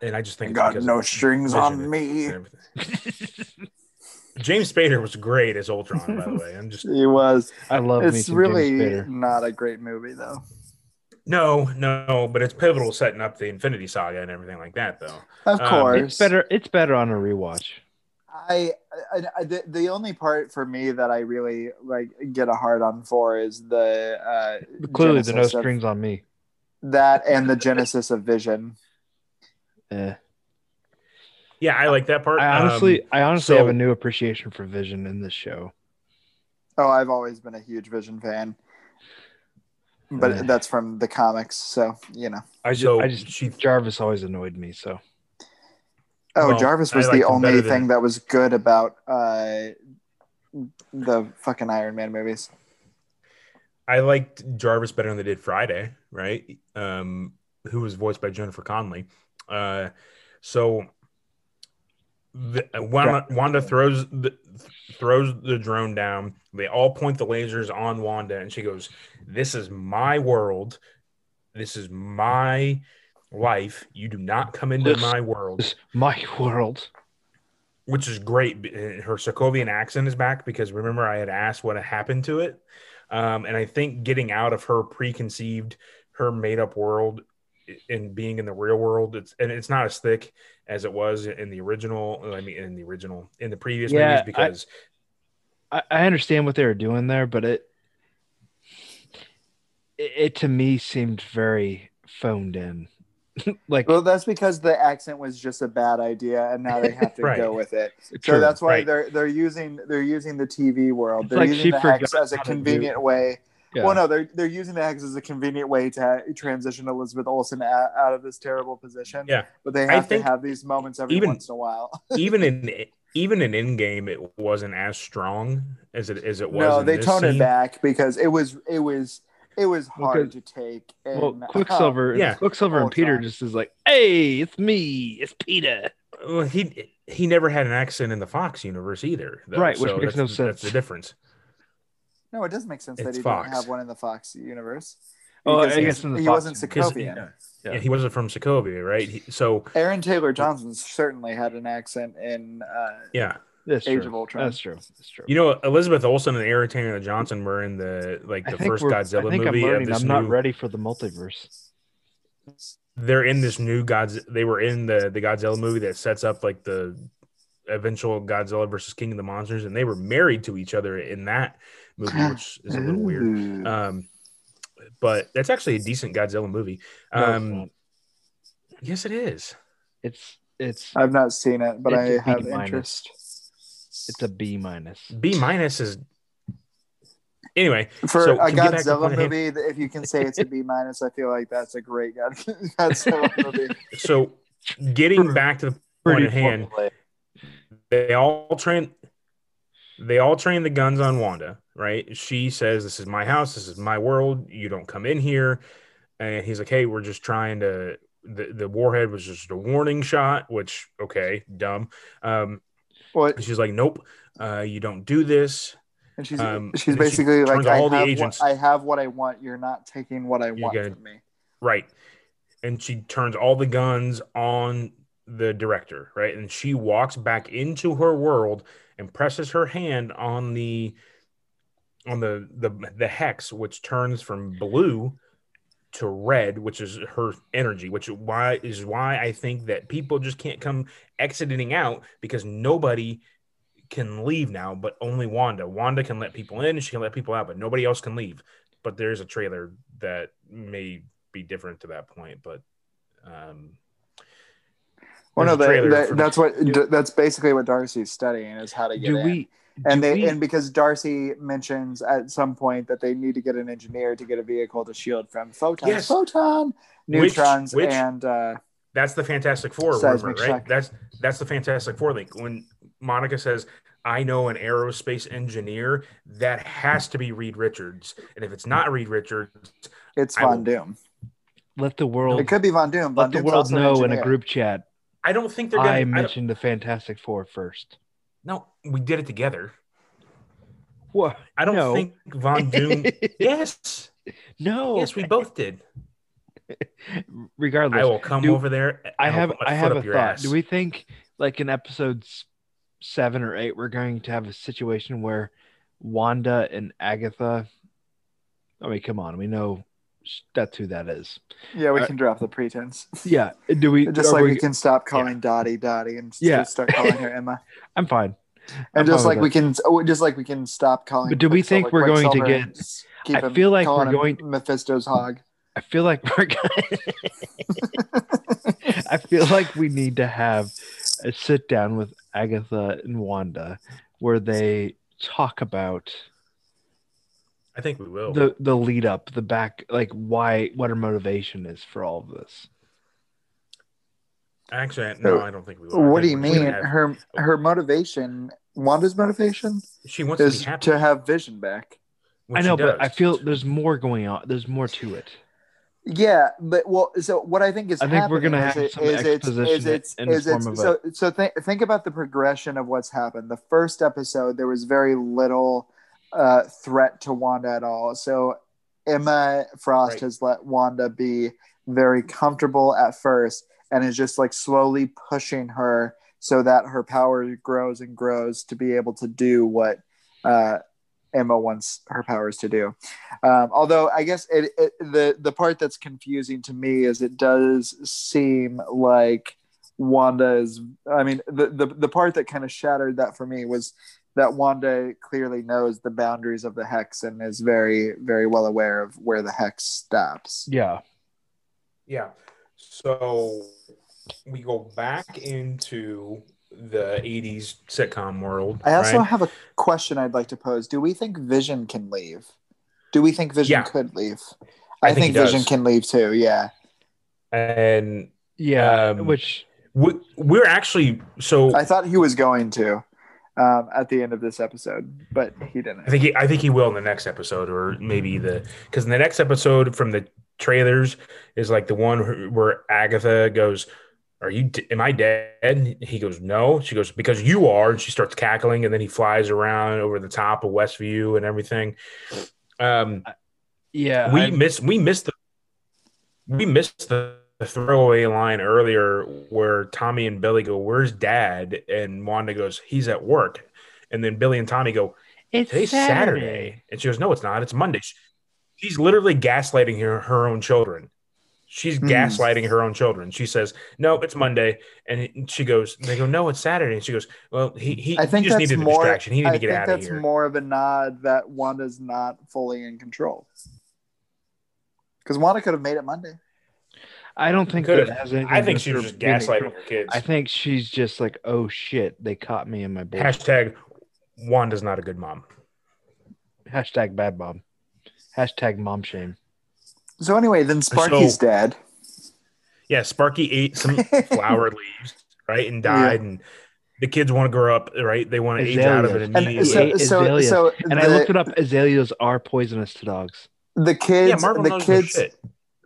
and I just think it's Got no strings on me. (laughs) and everything. James Spader was great as Ultron, by the (laughs) way. I'm just He was. I love me It's some really James not a great movie though. no, no, but it's pivotal setting up the Infinity Saga and everything like that, though. Of Um, course, It's better. It's better on a rewatch. I, I, I the, the only part for me that I really like get a hard on for is the uh, Clearly, the no genesis of- strings on me. that and the genesis of Vision. Eh. Yeah, I like that part. I honestly, Um, I honestly so- have a new appreciation for Vision in this show. Oh, I've always been a huge Vision fan, but Eh. that's from the comics, so you know. I just, So I just she- Jarvis always annoyed me. So Oh, Well, Jarvis was the only better than- thing that was good about uh, the fucking Iron Man movies. I liked Jarvis better than they did Friday, right? Um, who was voiced by Jennifer Connelly. Uh, so the, uh, Wanda, Wanda throws the throws the drone down. They all point the lasers on Wanda, and she goes, "This is my world. This is my life. You do not come into This- my world." my world. which is great. Uh, Her Sokovian accent is back because remember I had asked what had happened to it, um, and I think getting out of her preconceived, her made up world, and being in the real world, it's and it's not as thick as it was in the original. I mean, in the original, in the previous Yeah, movies, because I, I understand what they were doing there, but it, it, it to me seemed very phoned in. (laughs) like Well, that's because the accent was just a bad idea, and now they have to (laughs) Right. go with it. So true. that's why right. they're they're using they're using the TV world. They're like using the hex as a how to do- convenient way. Yeah. Well, no, they're they're using the hex as a convenient way to ha- transition Elizabeth Olsen out, out of this terrible position. Yeah. but they I have to have these moments every even- once in a while. (laughs) even in even in Endgame, it wasn't as strong as it as it was. no, in they this toned it back because it was it was it was Well, hard 'cause- to take. well, And, Quicksilver, Yeah. Quicksilver and Peter Ultron. just is like, "Hey, it's me, it's Peter." Well, he he never had an accent in the Fox universe either, though, Right, which so makes that's- no That's sense. the difference. No, it does make sense that It's he Fox. didn't have one in the Fox universe. Oh, I Because guess in the he Fox wasn't universe. 'Cause- Sokovian. Yeah. Yeah. he wasn't from Sokovia, right? He, so Aaron Taylor Johnson certainly had an accent in uh, yeah, That's Age true. of Ultron. That's true. That's true. you know Elizabeth Olsen and Aaron Taylor Johnson were in the like the first we're- Godzilla I think movie I'm of learning. this I'm not new. ready for the multiverse. They're in this new Godzilla. They were in the the Godzilla movie that sets up like the eventual Godzilla versus King of the Monsters, and they were married to each other in that movie, which is a little weird. Um, but that's actually a decent Godzilla movie. Um, not. yes, it is. it's it's I've not seen it, but It's I a B have minus. interest. it's a B minus. B minus is anyway. For So, a to get back to Godzilla point at hand- movie, if you can say it's a B minus, I feel like that's a great God- (laughs) Godzilla movie. So getting (laughs) back to the point Pretty at hand, formulaic. They all train they all train the guns on Wanda, right? She says, This is my house, this is my world, you don't come in here. And he's like, Hey, we're just trying to the, the warhead was just a warning shot, which okay, dumb. Um, What? she's like, Nope, uh, you don't do this. And she's Um, she's and then she basically like, I all the have, agents- what, I have what I want. You're not taking what I want gonna- from me. Right. And she turns all the guns on the director, right? And she walks back into her world and presses her hand on the on the the the hex which turns from blue to red, which is her energy, which why is why I think that people just can't come exiting out because nobody can leave now, but only Wanda. Wanda can let people in, she can let people out, but nobody else can leave. But there's a trailer that may be different to that point, but um Well, no, there's a that, trailer that, for that's the- what that's basically what Darcy's studying is how to get Do in. we? and do they we- and because Darcy mentions at some point that they need to get an engineer to get a vehicle to shield from photons, Yes. photon, neutrons, which- and uh, that's the Fantastic Four rumor, right? shock. That's that's the Fantastic Four link. When Monica says, "I know an aerospace engineer," that has to be Reed Richards, and if it's not Reed Richards, it's I Von Doom. let the world It could be Von Doom. Von let the world also an know in a group chat. I don't think they're gonna. I I mentioned the Fantastic Four first. no, we did it together. What? I don't No. think Von Doom. (laughs) yes, no. yes, we both did. (laughs) regardless, I will come do- over there. I have I have a thought. ass. Do we think like in episodes seven or eight we're going to have a situation where Wanda and Agatha? I mean, come on, we know that's who that is. Yeah, we Uh, can drop the pretense. Yeah. Do we (laughs) Just like we, we- can stop calling Dottie Dottie and Yeah. just start calling her (laughs) Emma. I'm fine. I'm And just like we can, oh, just like we can stop calling. But do we think we're going to get- I feel like we're going- Mephisto's hog. I feel like we're going (laughs) I feel like we need to have a sit down with Agatha and Wanda where they talk about I think we will. the the lead up, the back, like why, what her motivation is for all of this. Actually, no, I don't think we will. What do you mean? have- Her her motivation, Wanda's motivation, she wants to is be happy. to have Vision back. which I know, but. I feel there's more going on. There's more to it. Yeah, but well, so what I think is I think we're gonna have it- some is it's- exposition is it's- in the is it's- form of so so think think about the progression of what's happened. The first episode, there was very little uh, threat to Wanda at all. So Emma Frost Right. has let Wanda be very comfortable at first, and is just like slowly pushing her so that her power grows and grows to be able to do what uh, Emma wants her powers to do. Um, although I guess it, it, the the part that's confusing to me is it does seem like Wanda is. I mean, the the, the part that kind of shattered that for me was that Wanda clearly knows the boundaries of the hex and is very very well aware of where the hex stops. Yeah. Yeah. So we go back into the 80s sitcom world. I also right? have a question I'd like to pose. Do we think Vision can leave? Do we think Vision Yeah. could leave? I I, think think, Vision does. can leave too. Yeah. and Yeah. Um, which we, we're actually so I thought he was going to um, at the end of this episode, but he didn't. I think he, I think he will in the next episode, or maybe the because in the next episode from the trailers is like the one where- where Agatha goes, "Are you? Am I dead?" He goes, "No." She goes, "Because you are," and she starts cackling, and then he flies around over the top of Westview and everything. Um, yeah, we I- missed we missed the we missed the, the throwaway line earlier where Tommy and Billy go, "Where's Dad?" and Wanda goes, "He's at work," and then Billy and Tommy go, it's Today's Saturday. And she goes, No, it's not. It's Monday. She- She's literally gaslighting her, her own children. She's Hmm. gaslighting her own children. She says, No, it's Monday. And she goes, They go, No, it's Saturday. And she goes, Well, he, he, I think he just needed a more. distraction. He needed I to get out of here." that's more of a nod that Wanda's not fully in control. Because Wanda could have made it Monday. I don't think that has anything I think do she was just gaslighting her kids. I think she's just like, oh shit, they caught me in my bullshit. Hashtag Wanda's not a good mom. Hashtag bad mom. Hashtag mom shame. So anyway, then Sparky's So- dead. Yeah, Sparky ate some (laughs) flower leaves, right? And died. And the kids want to grow up, right? They want to age out of it Azaleas. And immediately. so, so, so And the, I looked it up. Azaleas are poisonous to dogs. the kids, yeah, Marvel the knows kids, shit.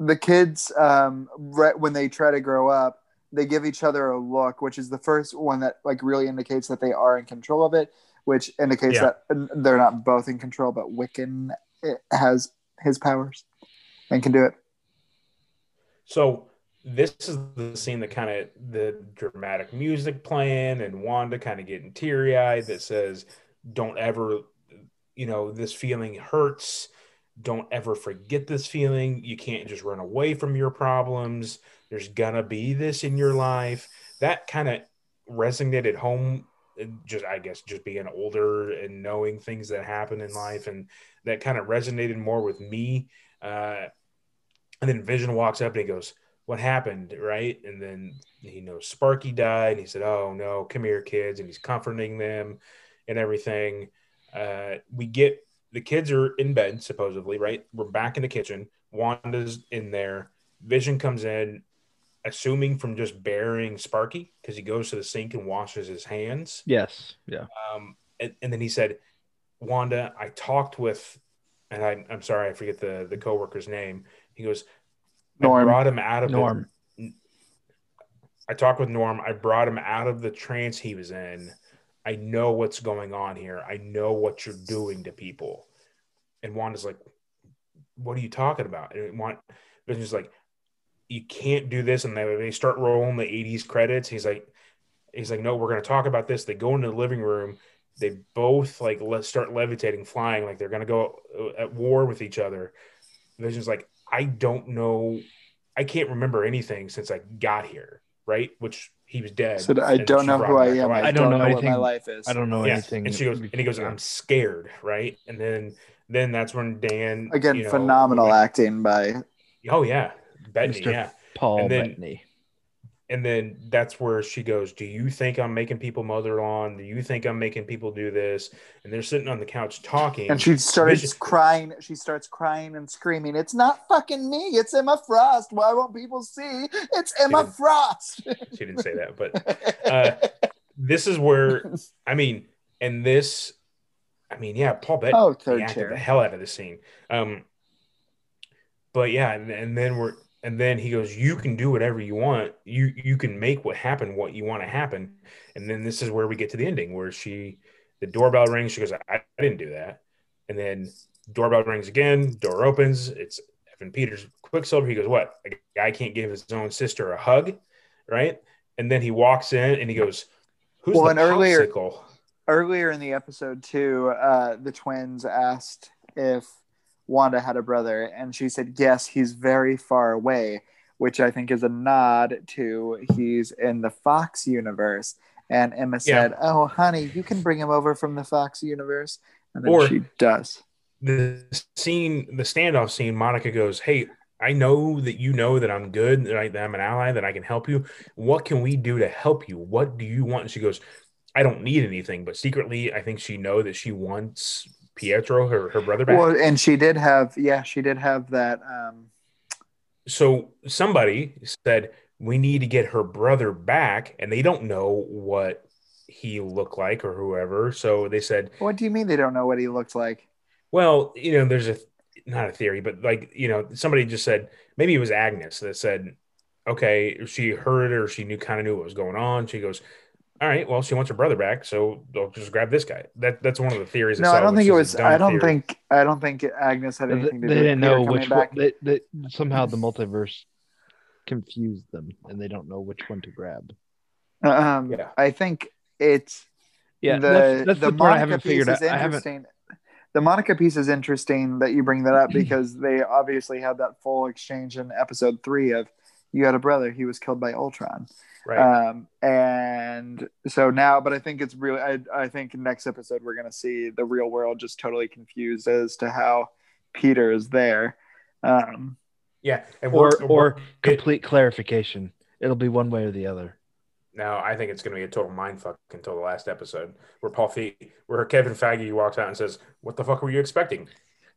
The kids, um, right when they try to grow up, they give each other a look, which is the first one that like really indicates that they are in control of it, which indicates Yeah. that they're not both in control, but Wiccan eh, has his powers and can do it. So this is the scene that kind of the dramatic music playing and Wanda kind of getting teary eyed that says, "Don't ever, you know, this feeling hurts. Don't ever forget this feeling. You can't just run away from your problems. There's gonna be this in your life." That kind of resonated home. uh, Just I guess just being older and knowing things that happen in life, and that kind of resonated more with me. Uh, and then Vision walks up and he goes, What happened? Right. And then he knows Sparky died. And he said, Oh, no, come here, kids. And he's comforting them and everything. Uh, we get the kids are in bed, supposedly, right? We're back in the kitchen. Wanda's in there. Vision comes in, assuming from just burying Sparky because he goes to the sink and washes his hands. Yes. Yeah. Um, and, and then he said, Wanda, I talked with, and I, I'm sorry, I forget the, the coworker's name. He goes, Norm. I brought him out of Norm. The, I talked with Norm. I brought him out of the trance he was in. I know what's going on here. I know what you're doing to people. And Wanda's like, What are you talking about? And Want Vision's like, you can't do this, and they, they start rolling the '80s credits. He's like, he's like, no, we're going to talk about this. They go into the living room. They both like let's start levitating, flying, like they're going to go uh, at war with each other. Vision's like, I don't know, I can't remember anything since I got here, right? Which he was dead. So I and don't know who I am. life. I, don't, know, what anything- my life is. I don't know Yeah. anything. And she goes, and he goes, I'm scared, right? And then, then that's when Dan Again, you know, phenomenal went- acting by Oh yeah, Bettany, Mr. yeah. Paul and then- Bettany. And then that's where she goes, Do you think I'm making people mother lawn? Do you think I'm making people do this? And they're sitting on the couch talking. and she started Vision- crying. She starts crying and screaming. It's not fucking me. It's Emma Frost. Why won't people see? It's Emma didn't- Frost. (laughs) she didn't say that, but uh, this is where I mean, and this, I mean, yeah, Paul Bettany oh, acted chair. the hell out of the scene. Um, but yeah, and, and then we're and then he goes, "You can do whatever you want. You you can make what happen what you want to happen." And then this is where we get to the ending where she, the doorbell rings. She goes, "I, I didn't do that." And then doorbell rings again. Door opens. It's Evan Peters, Quicksilver. He goes, "What? A guy can't give his own sister a hug, right?" And then he walks in and he goes, "Who's Well, the earlier- popsicle?" Earlier in the episode, too, uh, the twins asked if Wanda had a brother, and she said, Yes, he's very far away, which I think is a nod to he's in the Fox universe. And Emma Yeah. said, Oh, honey, you can bring him over from the Fox universe. And then Or- she does. the scene, the standoff scene, Monica goes, "Hey, I know that you know that I'm good, that, I, that I'm an ally, that I can help you. What can we do to help you? What do you want?" And she goes, "I don't need anything, but secretly, I think she know that she wants Pietro, her her brother, back." Well, and she did have, yeah, she did have that. Um, so somebody said we need to get her brother back, and they don't know what he looked like or whoever. So they said, what do you mean they don't know what he looked like? Well, you know, there's a not a theory, but like you know, somebody just said maybe it was Agnes that said, okay, she heard or she knew kind of knew what was going on. She goes, all right, well, she wants her brother back, so they'll just grab this guy. That that's one of the theories. No, saw, I don't think it was. I don't theory. think. I don't think Agnes had They, anything to they do. didn't know which one. They, they, somehow the multiverse confused them, and they don't know which one to grab. Um, Yeah. I think it's Yeah, the, that's, that's the, the part I Monica haven't piece figured is out. I haven't. interesting. The Monica piece is interesting that you bring that up (clears throat) because they obviously had that full exchange in episode three of you had a brother, he was killed by Ultron. Right. Um, and so now, but I think it's really, I, I think next episode we're going to see the real world just totally confused as to how Peter is there. Um, yeah, and Or or we're- complete clarification. It'll be one way or the other. now I think it's going to be a total mind fuck until the last episode where Paul Fe- where Kevin Feige walks out and says, "What the fuck were you expecting?"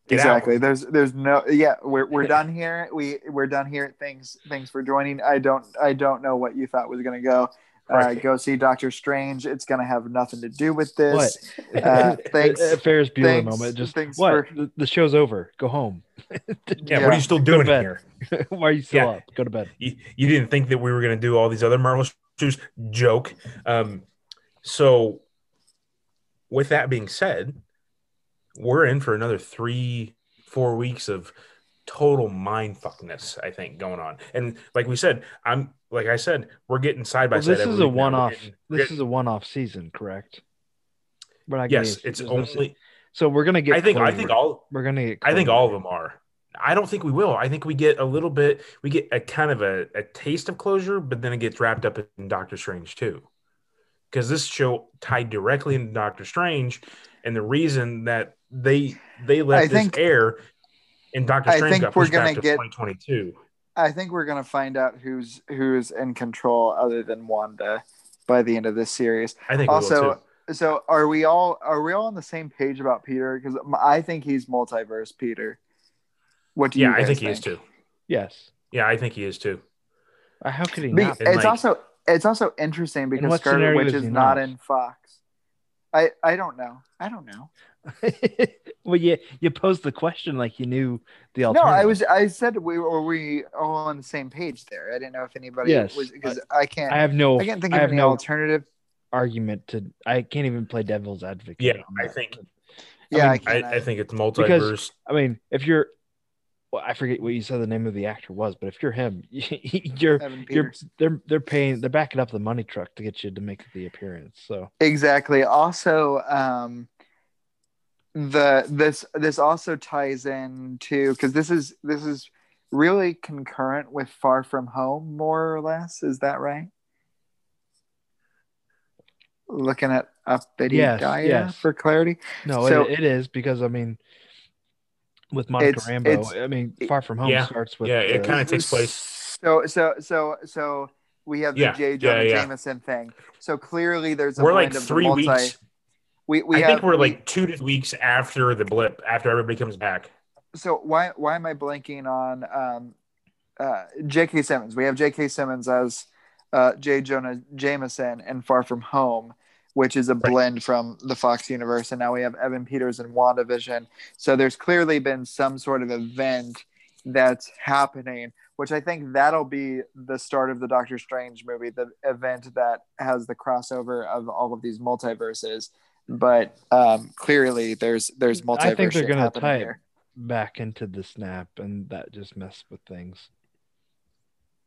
Get out." exactly. There's, there's no, yeah, we're, we're done (laughs) here. We, we're done here. Thanks, thanks for joining. I don't, I don't know what you thought was going to go. Uh, go see Doctor Strange. It's going to have nothing to do with What? this. Uh, (laughs) thanks. A, a Ferris Bueller thanks- moment. Just thanks what? for- The, the show's over. Go home. Yeah, (laughs) Yeah. what are you still doing bed. here? Why are you still Yeah. up? Go to bed. you, you didn't think that we were going to do all these other Marvel shows. Joke. Um, so, with that being said, we're in for another three, four weeks of total mind fuckness. I think going on, and like we said, I'm like I said, we're getting side by Well, side. this is a. We're one-off. This getting- is a one-off season, correct? We're not yes, it's only. so we're gonna get. I think I think all we're gonna get. I think all of them are. I don't think we will. I think we get a little bit. We get a kind of a, a taste of closure, but then it gets wrapped up in Doctor Strange too, because this show tied directly into Doctor Strange, and the reason that they they let I this think- air and Doctor I Strange think got we're pushed back gonna to get- 2022. I think we're gonna find out who's who's in control other than Wanda by the end of this series. I think we will Also, too. so are we all are we all on the same page about Peter? Because I think he's multiverse Peter. What do you? Yeah, I guys think he is too. Yes. Yeah, I think he is too. How could he Be- not? It's like- also it's also interesting because what Scarlet Witch is is not not? in Fox. I I don't know. I don't know. (laughs) well, you you posed the question like you knew the alternative. No. I was I said we were we all on the same page there. I didn't know if anybody Yes. was because I can't I have no. I can't think I of have any no alternative. argument to. I can't even play devil's advocate. Yeah, I that. think Yeah, mean, I, I, can't I think it's multiverse. I mean, if you're well, I forget what you said the name of the actor was, but if you're him, (laughs) you're Evan you're they're they're paying they're backing up the money truck to get you to make the appearance. So Exactly. Also, um, the this this also ties in to because this is this is really concurrent with Far From Home, more or less. Is that right? Looking at uppity Yes, Gaia yes. for clarity. no, So- it, it is because I mean, with Monica It's- Rambo, it's- I mean, Far From Home Yeah, starts with yeah, it the- kinda takes place. So so so so we have the Yeah, J. yeah, Jonah yeah. Jameson thing. So clearly, there's a we're like of three multi- weeks. We, we I have, think we're like two to weeks after the blip, after everybody comes back. so why why am I blanking on um, uh, J.K. Simmons? We have J.K. Simmons as uh, J. Jonah Jameson and Far From Home, which is a blend from the Fox universe, and now we have Evan Peters in WandaVision. So there's clearly been some sort of event that's happening, which I think that'll be the start of the Doctor Strange movie, the event that has the crossover of all of these multiverses. But um, clearly, there's there's multiverse. I think they're gonna tie here. back into the snap, and that just messed with things.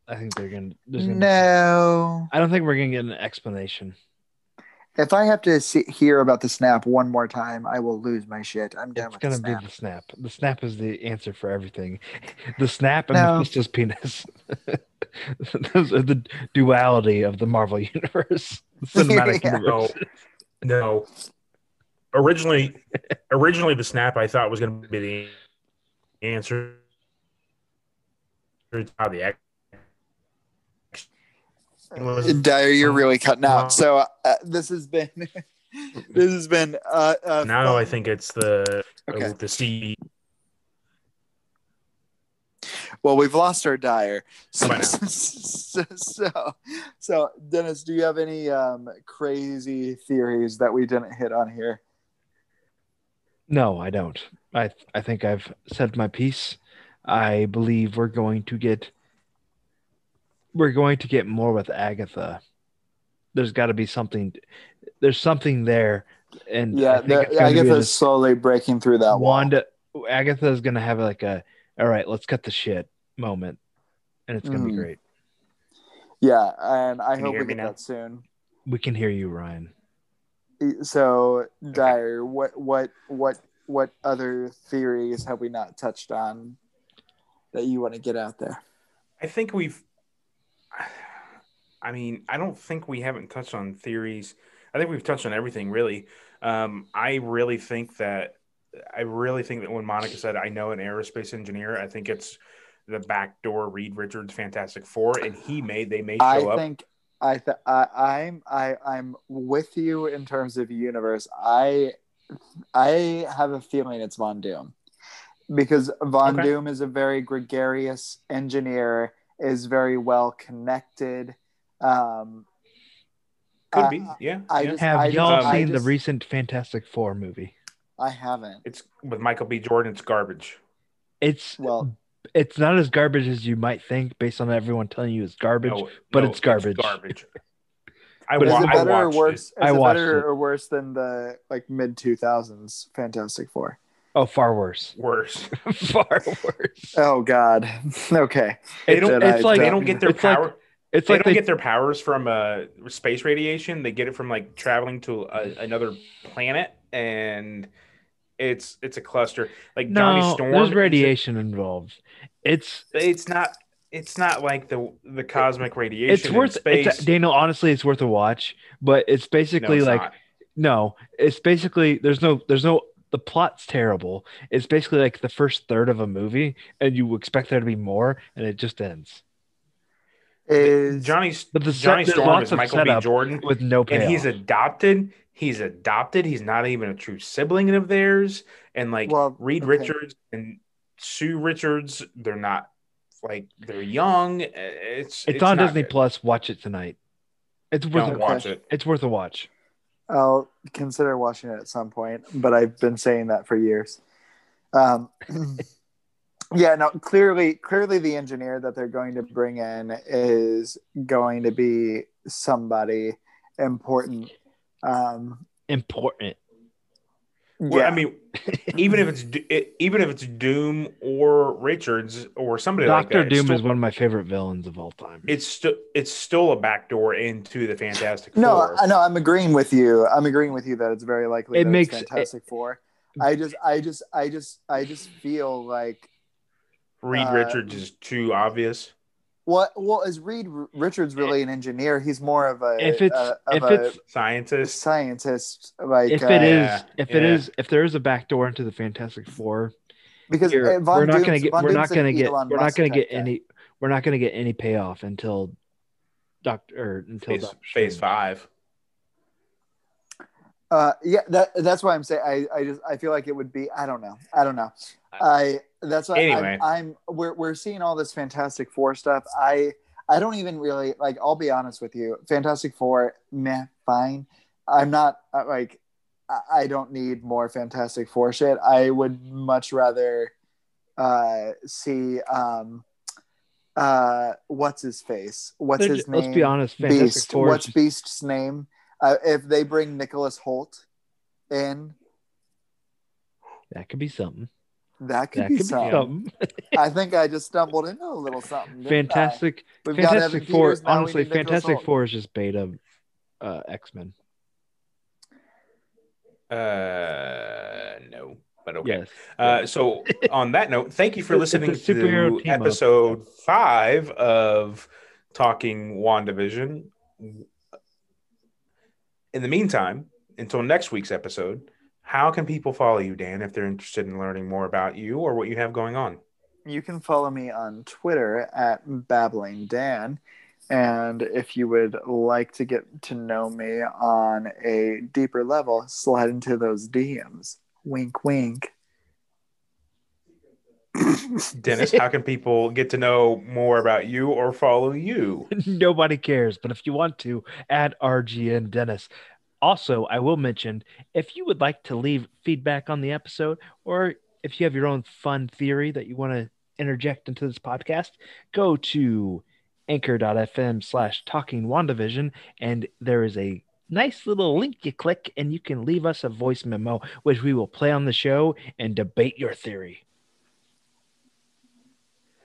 I think they're gonna. Gonna be- No. I don't think we're gonna get an explanation. If I have to see, hear about the snap one more time, I will lose my shit. I'm done It's gonna the be the snap. The snap is the answer for everything. (laughs) The snap and No. (laughs) Mephisto's penis. (laughs) Those are the duality of the Marvel universe, the cinematic Yeah. universe. No. Originally, originally the snap I thought was going to be the answer. to How the act. Dyer, you're really cutting out. So uh, this has been (laughs) this has been uh, uh Now I think it's the Okay. the C. Well, we've lost our Dyer. So, (laughs) so, so, so, Dennis, do you have any um, crazy theories that we didn't hit on here? No, I don't. I I think I've said my piece. I believe we're going to get we're going to get more with Agatha. There's got to be something. There's something there, and Yeah, I think the, it's gonna I be guess this- it's slowly breaking through that wall. Wanda Agatha is gonna have like a all right, let's cut the shit moment, and it's gonna be Mhm. great. Yeah, and I Can hope we me get now? that soon. We can hear you, Ryan. So, Dyer, what what what what other theories have we not touched on that you want to get out there? I think we've. I mean, I don't think we haven't touched on theories. I think we've touched on everything really. Um, I really think that I really think that when Monica said, "I know an aerospace engineer," I think it's the backdoor Reed Richards Fantastic Four, and he may they may show I up. think I th- I I'm I I'm with you in terms of universe. I I have a feeling it's Von Doom because Von Okay. Doom is a very gregarious engineer, is very well connected. Um, Could I- be, yeah. I yeah. just- Have I y'all just- I seen the recent Fantastic Four movie? I haven't. It's with Michael B. Jordan. It's garbage. It's Well, it's not as garbage as you might think based on everyone telling you it's garbage. No, but no, it's garbage. garbage. (laughs) I, But is it I better or worse? Is I it better it. or worse than the like mid two thousands Fantastic Four? Oh, far worse. (laughs) Worse. far worse. Oh God. (laughs) okay. They It's, don't. It's I like they don't get their it's like- it's they like don't they, get their powers from uh, space radiation. They get it from like traveling to a, another planet, and it's it's a cluster. Like Johnny. Storm, There's is- radiation involved. It's It's not. It's not like the the cosmic radiation. it's in worth space. it's, Daniel. Honestly, it's worth a watch. But it's No, basically it's like not. no. It's basically there's no there's no the plot's terrible. It's basically like the first third of a movie, and you expect there to be more, and it just ends Is Johnny But the set- Johnny there's Storm is Michael B. Jordan, with no payoff. and he's adopted. He's adopted. He's not even a true sibling of theirs. And like Well, Reed okay. Richards and Sue Richards, they're not like they're young. It's it's, on Disney good. Plus. Watch it tonight. It's worth Don't a, watch it. it's worth a watch. I'll consider watching it at some point, but I've been saying that for years. Um, (clears throat) yeah, no, clearly, clearly, the engineer that they're going to bring in is going to be somebody important. Um, Important. Well, Yeah. I mean, even if it's it, even if it's Doom or Richards or somebody like Doctor that, it's Doom still, is one of my favorite villains of all time. it's still it's still a backdoor into the Fantastic No, Four. I know. I'm agreeing with you. I'm agreeing with you that it's very likely It that makes- it's Fantastic Four. I just, I just, I just, I just feel like Reed uh, Richards is too obvious. What? Well, is Reed Richards really an engineer? He's more of a if it's uh, if a it's Scientist. scientist. Like if uh, it is Yeah, if it yeah. is if there is a back door into the Fantastic Four, because here, uh, we're not gonna get Von we're Doom's not gonna get Elon we're not gonna get guy. any we're not gonna get any payoff until Doctor until Phase, Doctor phase five. Uh, yeah, that that's why I'm saying I, I just I feel like it would be I don't know I don't know I that's why Anyway. I'm, I'm we're we're seeing all this Fantastic Four stuff I I don't even really like I'll be honest with you Fantastic Four meh fine I'm not uh, like I, I don't need more Fantastic Four shit I would much rather uh see um uh what's his face what's They're his name Let's be honest, Fantastic Beast. Four. What's is- Beast's name? Uh, if they bring Nicholas Hoult in, that could be something. That could That be could something. be something. (laughs) I think I just stumbled into a little something. didn't I? Fantastic, We've got Fantastic Evan Four. Peters, Honestly, Fantastic Four is just beta uh, X Men. Uh, no, but okay. Yes. Uh, so on that note, thank you for listening superhero to team-up. episode five of Talking WandaVision. In the meantime, until next week's episode, how can people follow you, Dan, if they're interested in learning more about you or what you have going on? You can follow me on Twitter at Babbling Dan. And if you would like to get to know me on a deeper level, slide into those DMs. Wink, wink. (coughs) Dennis, how can people get to know more about you or follow you? (laughs) Nobody cares, but if you want to, add RGN Dennis. Also, I will mention if you would like to leave feedback on the episode, or if you have your own fun theory that you want to interject into this podcast, go to anchor.fm slash talking WandaVision, and there is a nice little link you click, and you can leave us a voice memo, which we will play on the show and debate your theory.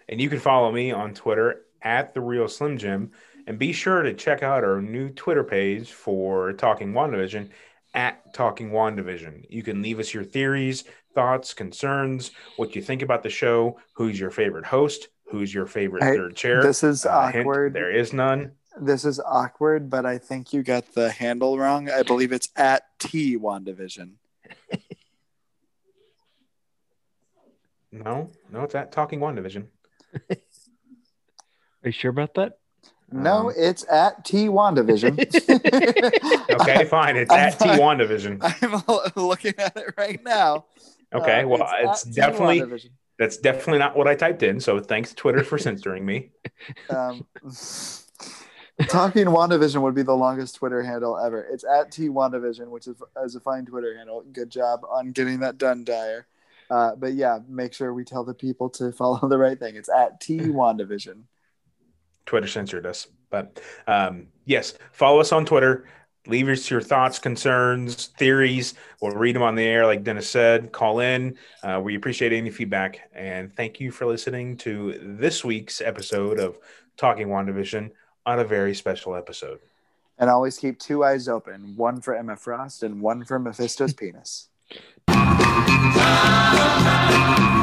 And you can follow me on Twitter at the Real Slim Jim. And be sure to check out our new Twitter page for Talking WandaVision at Talking WandaVision. You can leave us your theories, thoughts, concerns, what you think about the show, who's your favorite host, who's your favorite Hey, third chair. This is Uh, hint, awkward. there is none. This is awkward, but I think you got the handle wrong. I believe it's at T WandaVision. No, no, it's at Talking WandaVision. (laughs) Are you sure about that? No, Um, it's at T WandaVision. (laughs) Okay, (laughs) fine. It's at T WandaVision. I'm (laughs) looking at it right now. Okay, Uh, well, it's, T definitely that's definitely not what I typed in. So thanks Twitter for censoring me. Um, talking WandaVision would be the longest Twitter handle ever. It's at T WandaVision, which is, is a fine Twitter handle. Good job on getting that done, Dyer. Uh, but yeah, make sure we tell the people to follow the right thing. It's at T WandaVision. Twitter censored us. But um, yes, follow us on Twitter. Leave us your thoughts, concerns, theories. We'll read them on the air, like Dennis said. Call in. Uh, we appreciate any feedback. And thank you for listening to this week's episode of Talking WandaVision on a very special episode. And always keep two eyes open one for Emma Frost and one for Mephisto's penis. Thank (laughs)